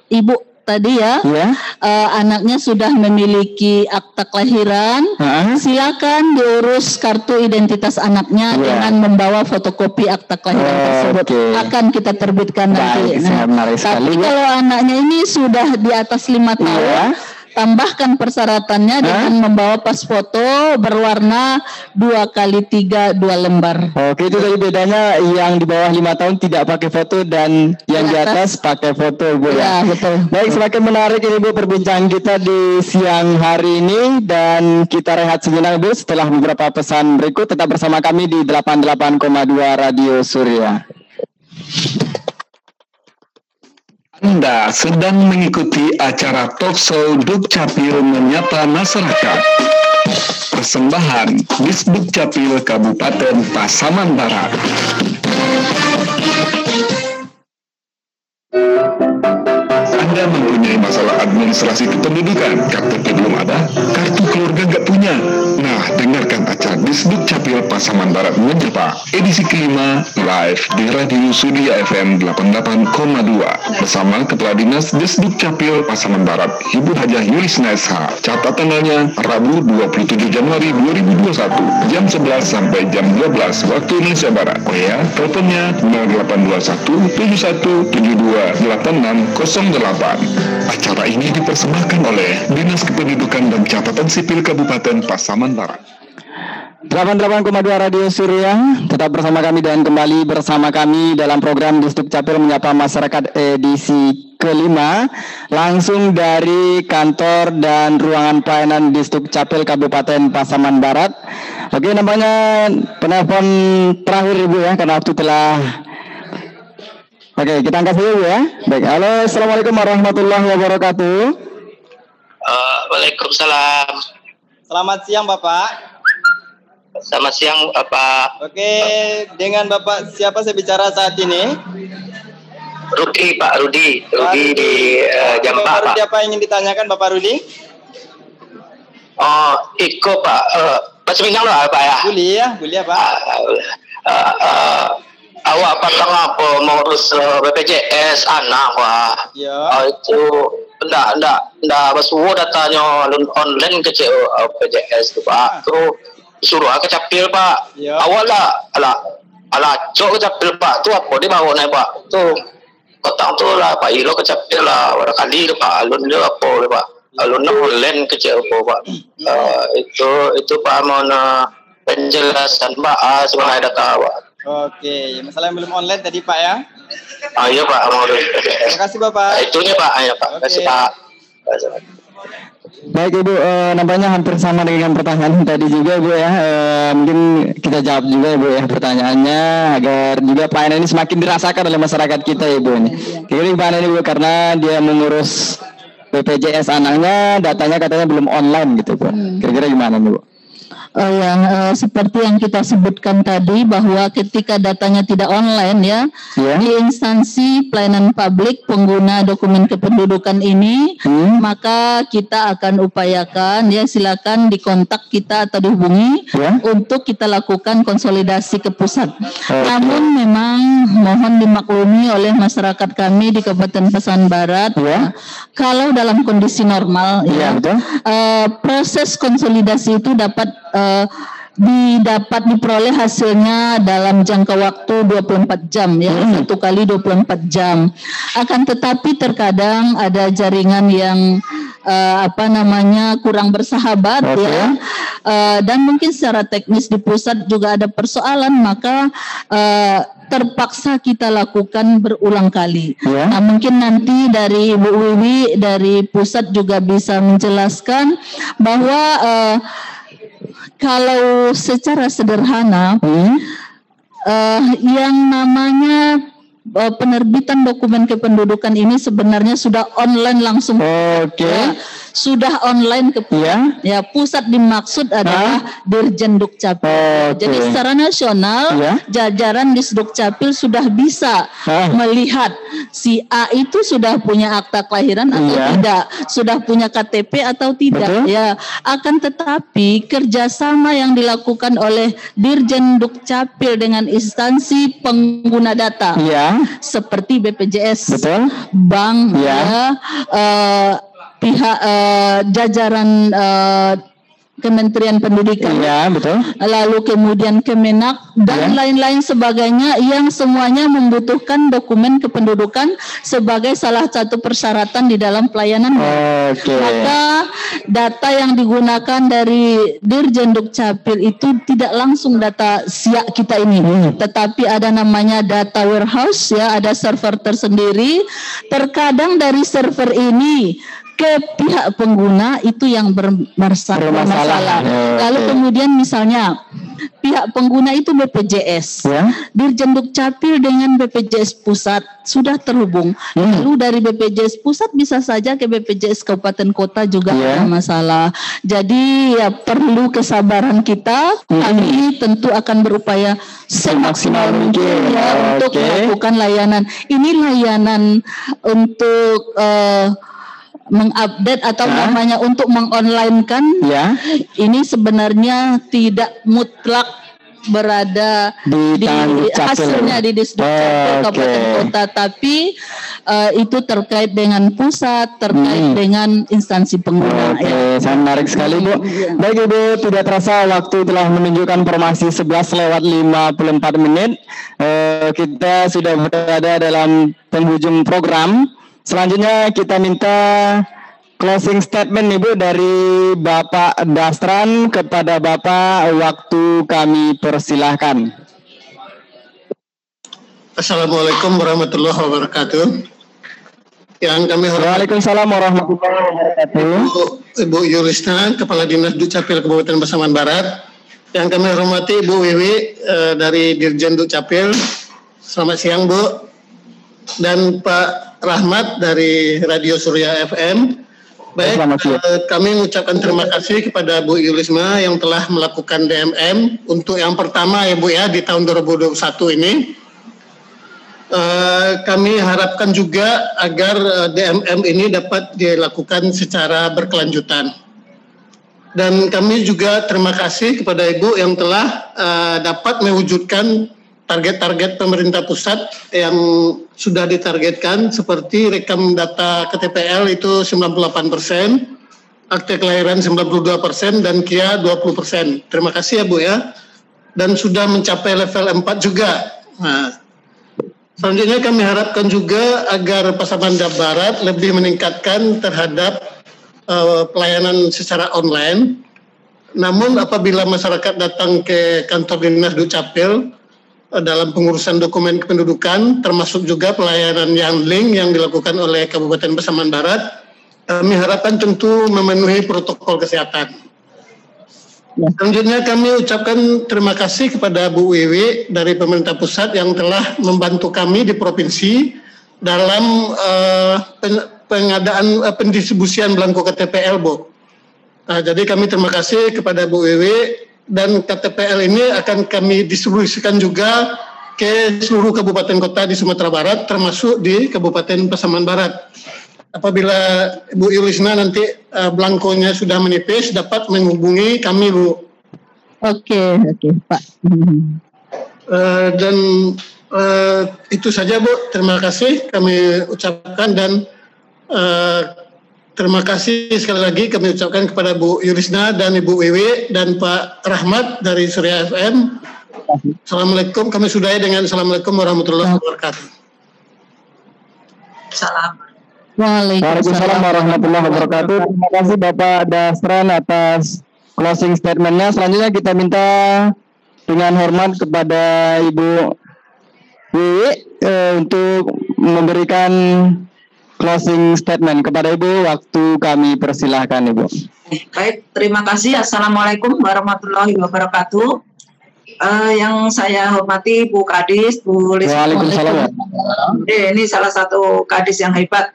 ibu tadi ya, yeah. uh, anaknya sudah memiliki akta kelahiran, silakan diurus kartu identitas anaknya yeah. dengan membawa fotokopi akta kelahiran oh, tersebut. Okay. Akan kita terbitkan Baik, nanti. Nah, tapi kalau anaknya ini sudah di atas lima tahun, yeah tambahkan persyaratannya Hah? dengan membawa pas foto berwarna dua kali tiga dua lembar. Oke itu tadi bedanya yang di bawah lima tahun tidak pakai foto dan yang di atas, pakai foto bu ya. Ya betul. Baik semakin menarik ini bu perbincangan kita di siang hari ini dan kita rehat sejenak bu setelah beberapa pesan berikut tetap bersama kami di 88,2 Radio Surya. Anda sedang mengikuti acara talkshow Dukcapil Menyapa Masyarakat. Persembahan Disbuk Capil Kabupaten Pasaman Barat. Anda mempunyai masalah administrasi kependudukan, KTP belum ada, kartu keluarga nggak punya. Dengarkan acara Disbuk Capil Pasaman Barat menyapa edisi kelima live di Radio Surya FM 88,2 bersama Kepala Dinas Disbuk Capil Pasaman Barat, Ibu Hajah Yulis Nesha. Catat tanggalnya Rabu 27 Januari 2021 jam 11 sampai jam 12 waktu Indonesia Barat. Oh ya, teleponnya 0821 7172 8608. Acara ini dipersembahkan oleh Dinas Kependudukan dan Catatan Sipil Kabupaten Pasaman Barat. 88,2 Radio Surya tetap bersama kami dan kembali bersama kami dalam program Distrik Capil menyapa masyarakat edisi kelima langsung dari kantor dan ruangan pelayanan Distrik Capil Kabupaten Pasaman Barat. Oke, namanya penelpon terakhir Ibu ya karena waktu telah Oke, kita angkat dulu ya. Baik, halo, assalamualaikum warahmatullahi wabarakatuh. Uh, Waalaikumsalam. Selamat siang, Bapak. Selamat siang, Bapak. Oke, dengan Bapak siapa saya bicara saat ini? Rudi, Pak Rudi. Rudi di uh, Jampak, Bapak Rudi apa ingin ditanyakan, Bapak Rudi? Oh, Iko, Pak. Uh, Pak Seminang lah, Pak ya. Kuliah, kuliah, Pak. Uh, uh, uh, awak patang apa? Mengurus uh, BPJS anak wah. Ya. Uh, itu ndak ndak ndak basuh datanya online ke uh, BPJS tu pak. Tu suruh aku capil pak. Ya. awak lah ala ala cok capil pak. Tu apa dia bawa naik pak? Tu kotang tu lah pak ilo kecapil lah barangkali tu pak? Alun dia apa dia pak? Alun online ke apa pak? Uh, itu itu pak mau penjelasan pak. Uh, sebenarnya data pak Oke, masalah yang belum online tadi Pak ya? Oh iya Pak, mau Terima kasih Bapak. Nah, itunya Pak, ayo Pak. Terima kasih Pak. Baik Ibu, eh, nampaknya hampir sama dengan pertanyaan tadi juga Ibu ya. Eh, mungkin kita jawab juga Ibu ya pertanyaannya agar juga pelayanan ini semakin dirasakan oleh masyarakat kita Ibu ini. Kira gimana Ibu karena dia mengurus BPJS anaknya, datanya katanya belum online gitu Bu. Hmm. Kira-kira gimana Ibu? Uh, yang uh, seperti yang kita sebutkan tadi bahwa ketika datanya tidak online ya yeah. di instansi pelayanan publik pengguna dokumen kependudukan ini hmm. maka kita akan upayakan ya silakan dikontak kita atau dihubungi yeah. untuk kita lakukan konsolidasi ke pusat. Okay. Namun memang mohon dimaklumi oleh masyarakat kami di Kabupaten Pesan Barat yeah. kalau dalam kondisi normal yeah, ya uh, proses konsolidasi itu dapat uh, uh, didapat diperoleh hasilnya dalam jangka waktu 24 jam ya hmm. satu kali 24 jam akan tetapi terkadang ada jaringan yang uh, apa namanya kurang bersahabat okay. ya uh, dan mungkin secara teknis di pusat juga ada persoalan maka uh, terpaksa kita lakukan berulang kali. Yeah. Nah, mungkin nanti dari Bu Wiwi dari pusat juga bisa menjelaskan bahwa uh, kalau secara sederhana hmm? uh, yang namanya uh, penerbitan dokumen kependudukan ini sebenarnya sudah online langsung. Oke. Okay. Ya sudah online ke pusat. Ya, ya pusat dimaksud adalah Hah? Dirjen Dukcapil. Okay. Jadi secara nasional ya? jajaran di Dukcapil sudah bisa Hah? melihat si A itu sudah punya akta kelahiran atau ya. tidak, sudah punya KTP atau tidak. Betul? Ya, akan tetapi kerjasama yang dilakukan oleh Dirjen Dukcapil dengan instansi pengguna data, ya. seperti BPJS, Betul? bank, ya, ya uh, pihak uh, jajaran uh, Kementerian Pendidikan. Iya, betul. Lalu kemudian Kemenak dan Ya. lain-lain sebagainya yang semuanya membutuhkan dokumen kependudukan sebagai salah satu persyaratan di dalam pelayanan. Oke. Maka data yang digunakan dari Dirjen Dukcapil itu tidak langsung data siak kita ini, Hmm. tetapi ada namanya data warehouse ya, ada server tersendiri. Terkadang dari server ini ke pihak pengguna itu yang bermasalah. Bermasalah. Oke. Lalu kemudian misalnya pihak pengguna itu BPJS. Ya. Dirjen Dukcapil dengan BPJS pusat sudah terhubung. Hmm. Lalu dari BPJS pusat bisa saja ke BPJS kabupaten kota juga Ya. ada masalah. Jadi ya perlu kesabaran kita. Hmm. Kami tentu akan berupaya semaksimal mungkin ya untuk Oke. melakukan layanan. Ini layanan untuk eh, mengupdate atau Hah? namanya untuk mengonlinekan Ya. ini sebenarnya tidak mutlak berada Di di, hasilnya di Disdukcapil Oke. kabupaten kota tapi eh, itu terkait dengan pusat terkait Hmm. dengan instansi pengguna Oke, ya. sangat menarik sekali Bu. Baik Ibu, tidak terasa waktu telah menunjukkan formasi 11 lewat 54 menit. Eh, kita sudah berada dalam penghujung program. Selanjutnya kita minta closing statement Ibu dari Bapak Dastran kepada Bapak waktu kami persilahkan. Assalamualaikum warahmatullahi wabarakatuh. Yang kami hormati Waalaikumsalam warahmatullahi wabarakatuh. Ibu, Ibu Yulisna, Kepala Dinas Dukcapil Kabupaten Pasaman Barat. Yang kami hormati Ibu Wiwi eh, dari Dirjen Dukcapil. Selamat siang Bu. Dan Pak Rahmat dari Radio Surya FM. Baik, eh, kami mengucapkan terima kasih kepada Bu Yulisma yang telah melakukan DMM untuk yang pertama ya Bu ya di tahun 2021 ini. Eh, kami harapkan juga agar eh, DMM ini dapat dilakukan secara berkelanjutan. Dan kami juga terima kasih kepada Ibu yang telah eh, dapat mewujudkan target-target pemerintah pusat yang sudah ditargetkan seperti rekam data KTPL itu 98 persen, akte kelahiran 92 persen, dan KIA 20 persen. Terima kasih ya Bu ya. Dan sudah mencapai level 4 juga. Nah, Selanjutnya kami harapkan juga agar Pasaman Barat lebih meningkatkan terhadap eh, pelayanan secara online. Namun apabila masyarakat datang ke kantor dinas Dukcapil dalam pengurusan dokumen kependudukan, termasuk juga pelayanan yang link yang dilakukan oleh Kabupaten Pasaman Barat, kami harapkan tentu memenuhi protokol kesehatan. Selanjutnya kami ucapkan terima kasih kepada Bu Wiwi dari pemerintah pusat yang telah membantu kami di provinsi dalam eh, pen- pengadaan eh, pendistribusian belangko KTPL, Bu. Nah, jadi kami terima kasih kepada Bu Wiwi dan KTPL ini akan kami distribusikan juga ke seluruh kabupaten kota di Sumatera Barat termasuk di Kabupaten Pasaman Barat apabila Bu Yulisna nanti eh, belangkonya sudah menipis dapat menghubungi kami Bu. Oke, oke, Pak. Hmm. Eh, dan eh, itu saja Bu. Terima kasih kami ucapkan dan eh, terima kasih sekali lagi kami ucapkan kepada Bu Yulisna dan Ibu Wiwi dan Pak Rahmat dari Surya FM. Assalamualaikum. Kami sudahi dengan Assalamualaikum warahmatullahi wabarakatuh. Salam. Waalaikumsalam warahmatullahi wabarakatuh. Terima kasih Bapak Dastran atas closing statementnya. Selanjutnya kita minta dengan hormat kepada Ibu Wiwi eh, untuk memberikan closing statement kepada Ibu. Waktu kami persilahkan Ibu. Baik, terima kasih. Assalamualaikum warahmatullahi wabarakatuh. Eh, yang saya hormati Bu Kadis, Bu Lisma. Waalaikumsalam. Eh, ini salah satu kadis yang hebat.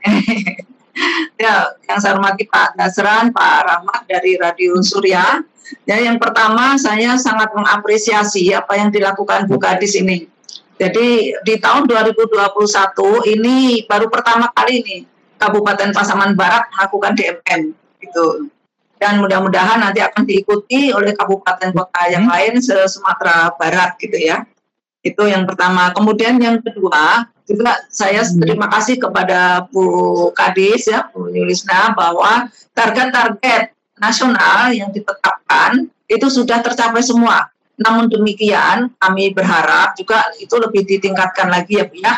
ya, yang saya hormati Pak Dasran, Pak Rahmat dari Radio Surya. Ya, yang pertama saya sangat mengapresiasi apa yang dilakukan Bu Kadis ini. Jadi di tahun 2021 ini baru pertama kali ini Kabupaten Pasaman Barat melakukan DMM gitu dan mudah-mudahan nanti akan diikuti oleh kabupaten kota yang lain se Sumatera Barat gitu ya. Itu yang pertama. Kemudian yang kedua juga saya terima kasih kepada Bu Kadis ya Bu Yulisna bahwa target-target nasional yang ditetapkan itu sudah tercapai semua. Namun demikian kami berharap juga itu lebih ditingkatkan lagi ya Bu ya.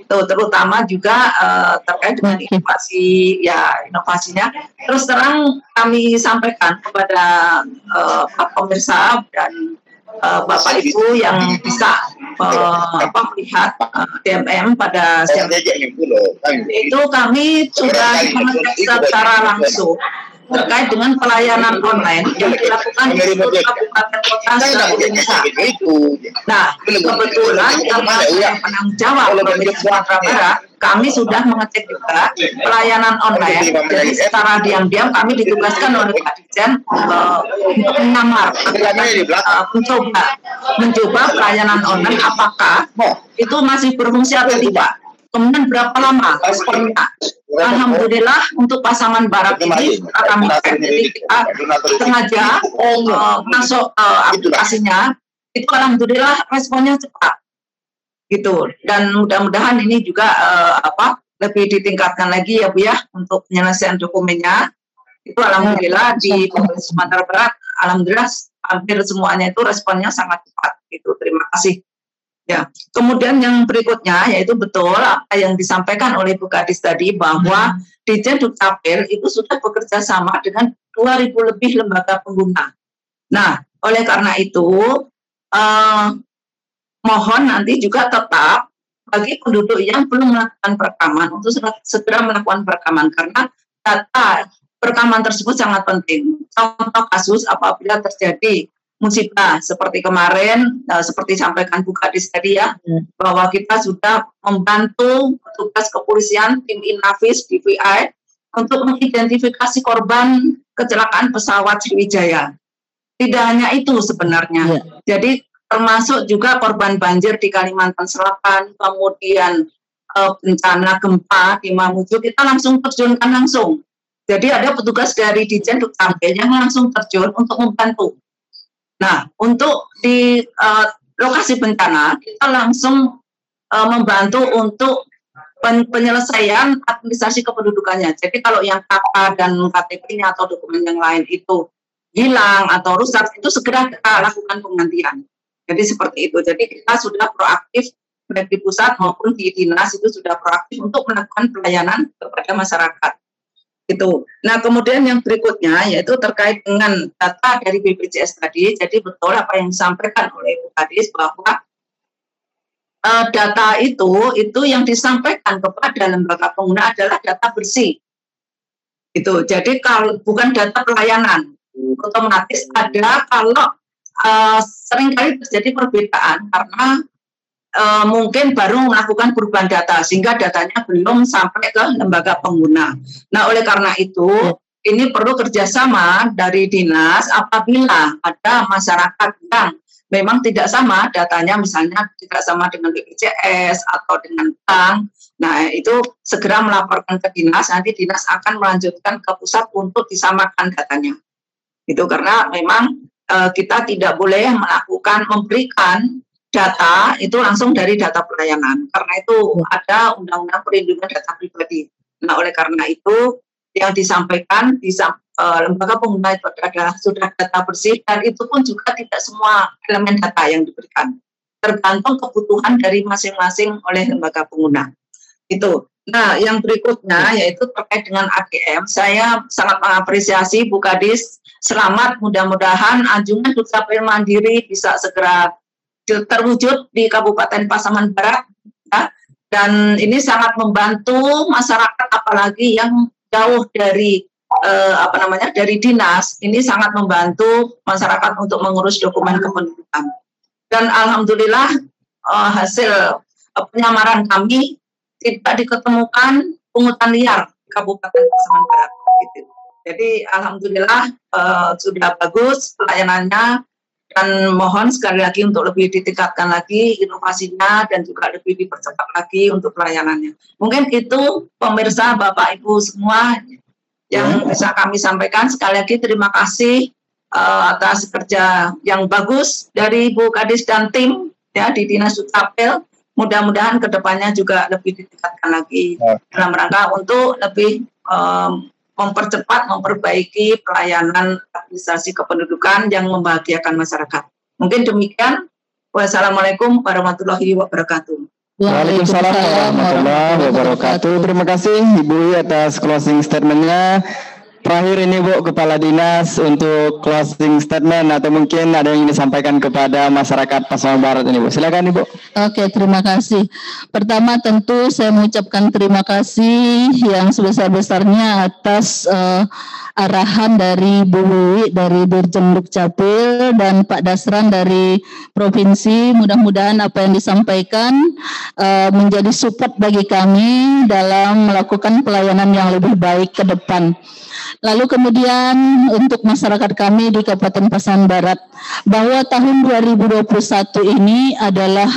Itu terutama juga uh, terkait dengan inovasi ya inovasinya. Terus terang kami sampaikan kepada uh, Pak pemirsa dan uh, Bapak Ibu yang bisa uh, apa, melihat uh, DMM pada siang itu kami sudah mengecek secara langsung terkait dengan pelayanan online yang dilakukan di seluruh kabupaten kota seluruh Indonesia. Nah, kebetulan karena saya penanggung jawab Provinsi Sumatera Barat, kami sudah mengecek juga pelayanan online. Jadi secara diam-diam kami ditugaskan oleh Pak Dirjen uh, untuk menyamar, uh, mencoba, mencoba pelayanan online apakah itu masih berfungsi atau tidak. Kemudian berapa lama? Responnya? Alhamdulillah untuk pasangan barat ini kami jadi kita sengaja uh, masuk uh, aplikasinya. Itu alhamdulillah responnya cepat. Gitu. Dan mudah-mudahan ini juga uh, apa lebih ditingkatkan lagi ya Bu ya untuk penyelesaian dokumennya. Itu alhamdulillah di Provinsi Sumatera Barat alhamdulillah hampir semuanya itu responnya sangat cepat. Gitu. Terima kasih Ya, kemudian yang berikutnya yaitu betul apa yang disampaikan oleh Bu Kadis tadi bahwa Dijen Dukcapil itu sudah bekerja sama dengan 2000 lebih lembaga pengguna. Nah, oleh karena itu eh, mohon nanti juga tetap bagi penduduk yang belum melakukan perekaman untuk segera melakukan perekaman karena data perekaman tersebut sangat penting. Contoh kasus apabila terjadi musibah seperti kemarin uh, seperti sampaikan Bu Kadis tadi ya hmm. bahwa kita sudah membantu petugas kepolisian tim Inavis DVI untuk mengidentifikasi korban kecelakaan pesawat Sriwijaya. Tidak hanya itu sebenarnya. Yeah. Jadi termasuk juga korban banjir di Kalimantan Selatan, kemudian uh, bencana gempa di Mamuju kita langsung terjunkan langsung. Jadi ada petugas dari Dijen Dukcapil yang langsung terjun untuk membantu Nah, untuk di uh, lokasi bencana kita langsung uh, membantu untuk pen penyelesaian administrasi kependudukannya. Jadi kalau yang KK dan KTP-nya atau dokumen yang lain itu hilang atau rusak, itu segera kita lakukan penggantian. Jadi seperti itu. Jadi kita sudah proaktif baik di pusat maupun di dinas itu sudah proaktif untuk melakukan pelayanan kepada masyarakat itu. Nah, kemudian yang berikutnya yaitu terkait dengan data dari BPJS tadi. Jadi betul apa yang disampaikan oleh Ibu Kadis bahwa uh, data itu itu yang disampaikan kepada lembaga pengguna adalah data bersih. Itu. Jadi kalau bukan data pelayanan, otomatis ada kalau uh, sering kali terjadi perbedaan karena uh, mungkin baru melakukan perubahan data sehingga datanya belum sampai ke lembaga pengguna. Nah, oleh karena itu ya. ini perlu kerjasama dari dinas apabila ada masyarakat yang memang tidak sama datanya misalnya tidak sama dengan BPJS atau dengan bank. Nah, itu segera melaporkan ke dinas, nanti dinas akan melanjutkan ke pusat untuk disamakan datanya. Itu karena memang e, kita tidak boleh melakukan memberikan data itu langsung dari data pelayanan karena itu ada undang-undang perlindungan data pribadi. Nah, oleh karena itu yang disampaikan di uh, lembaga pengguna itu adalah sudah data bersih dan itu pun juga tidak semua elemen data yang diberikan. Tergantung kebutuhan dari masing-masing oleh lembaga pengguna. Itu. Nah, yang berikutnya yaitu terkait dengan AGM. Saya sangat mengapresiasi Bu Kadis. Selamat, mudah-mudahan anjungan Dukcapil Mandiri bisa segera terwujud di Kabupaten Pasaman Barat ya. dan ini sangat membantu masyarakat apalagi yang jauh dari eh, apa namanya dari dinas ini sangat membantu masyarakat untuk mengurus dokumen kependudukan dan alhamdulillah eh, hasil penyamaran kami tidak diketemukan pungutan liar di Kabupaten Pasaman Barat gitu. Jadi alhamdulillah eh, sudah bagus pelayanannya dan mohon sekali lagi untuk lebih ditingkatkan lagi inovasinya dan juga lebih dipercepat lagi untuk pelayanannya. Mungkin itu pemirsa Bapak Ibu semua yang ya. bisa kami sampaikan. Sekali lagi terima kasih uh, atas kerja yang bagus dari Bu Kadis dan tim ya di Dinas Dukcapil. Mudah-mudahan ke depannya juga lebih ditingkatkan lagi ya. dalam rangka untuk lebih um, mempercepat, memperbaiki pelayanan administrasi kependudukan yang membahagiakan masyarakat. Mungkin demikian. Wassalamualaikum warahmatullahi wabarakatuh. Waalaikumsalam warahmatullahi wabarakatuh. Terima kasih Ibu atas closing statementnya. Terakhir ini Bu Kepala Dinas untuk closing statement atau mungkin ada yang ingin disampaikan kepada masyarakat Pasaman Barat ini Bu. Silakan Ibu. Oke, terima kasih. Pertama tentu saya mengucapkan terima kasih yang sebesar-besarnya atas uh, arahan dari Bu Wiwi dari Dirjen Dukcapil dan Pak Dasran dari provinsi. Mudah-mudahan apa yang disampaikan uh, menjadi support bagi kami dalam melakukan pelayanan yang lebih baik ke depan. Lalu kemudian untuk masyarakat kami di Kabupaten Pasaman Barat bahwa tahun 2021 ini adalah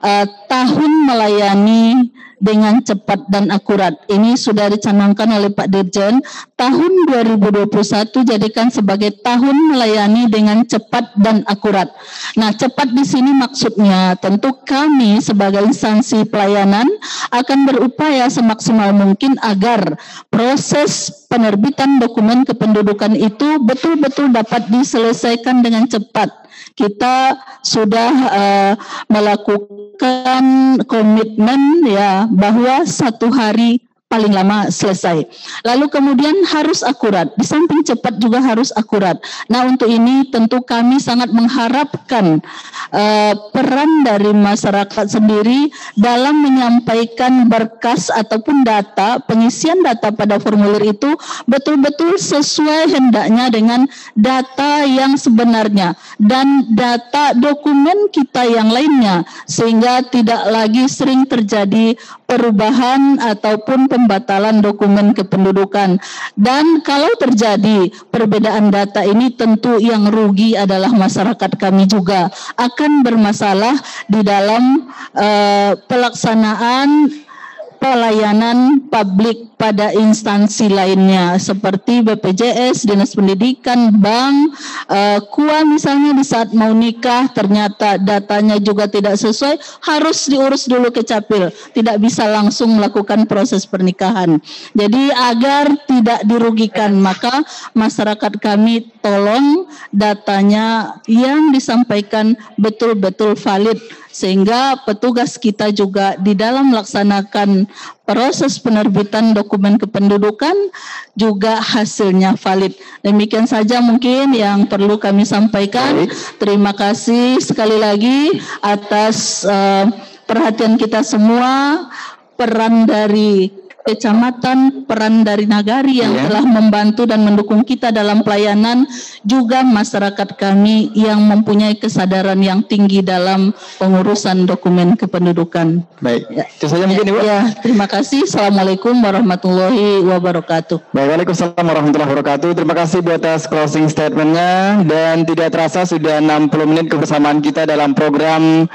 uh, tahun melayani dengan cepat dan akurat. Ini sudah dicanangkan oleh Pak Dirjen. Tahun 2021 jadikan sebagai tahun melayani dengan cepat dan akurat. Nah, cepat di sini maksudnya tentu kami sebagai instansi pelayanan akan berupaya semaksimal mungkin agar proses penerbitan dokumen kependudukan itu betul-betul dapat diselesaikan dengan cepat kita sudah uh, melakukan komitmen ya bahwa satu hari paling lama selesai. Lalu kemudian harus akurat, di samping cepat juga harus akurat. Nah untuk ini tentu kami sangat mengharapkan uh, peran dari masyarakat sendiri dalam menyampaikan berkas ataupun data, pengisian data pada formulir itu betul-betul sesuai hendaknya dengan data yang sebenarnya dan data dokumen kita yang lainnya sehingga tidak lagi sering terjadi perubahan ataupun pembatalan dokumen kependudukan. Dan kalau terjadi perbedaan data ini tentu yang rugi adalah masyarakat kami juga akan bermasalah di dalam uh, pelaksanaan pelayanan publik pada instansi lainnya seperti BPJS, Dinas Pendidikan, Bank, uh, KUA misalnya di saat mau nikah ternyata datanya juga tidak sesuai, harus diurus dulu ke Capil, tidak bisa langsung melakukan proses pernikahan. Jadi agar tidak dirugikan maka masyarakat kami tolong datanya yang disampaikan betul-betul valid sehingga petugas kita juga di dalam melaksanakan proses penerbitan dokumen kependudukan juga hasilnya valid. Demikian saja mungkin yang perlu kami sampaikan. Terima kasih sekali lagi atas uh, perhatian kita semua peran dari kecamatan, peran dari nagari yang yeah. telah membantu dan mendukung kita dalam pelayanan, juga masyarakat kami yang mempunyai kesadaran yang tinggi dalam pengurusan dokumen kependudukan. Baik, ya. itu saja mungkin Ibu. Ya, terima kasih. Assalamualaikum warahmatullahi wabarakatuh. Baik, Waalaikumsalam warahmatullahi wabarakatuh. Terima kasih Bu atas closing statementnya dan tidak terasa sudah 60 menit kebersamaan kita dalam program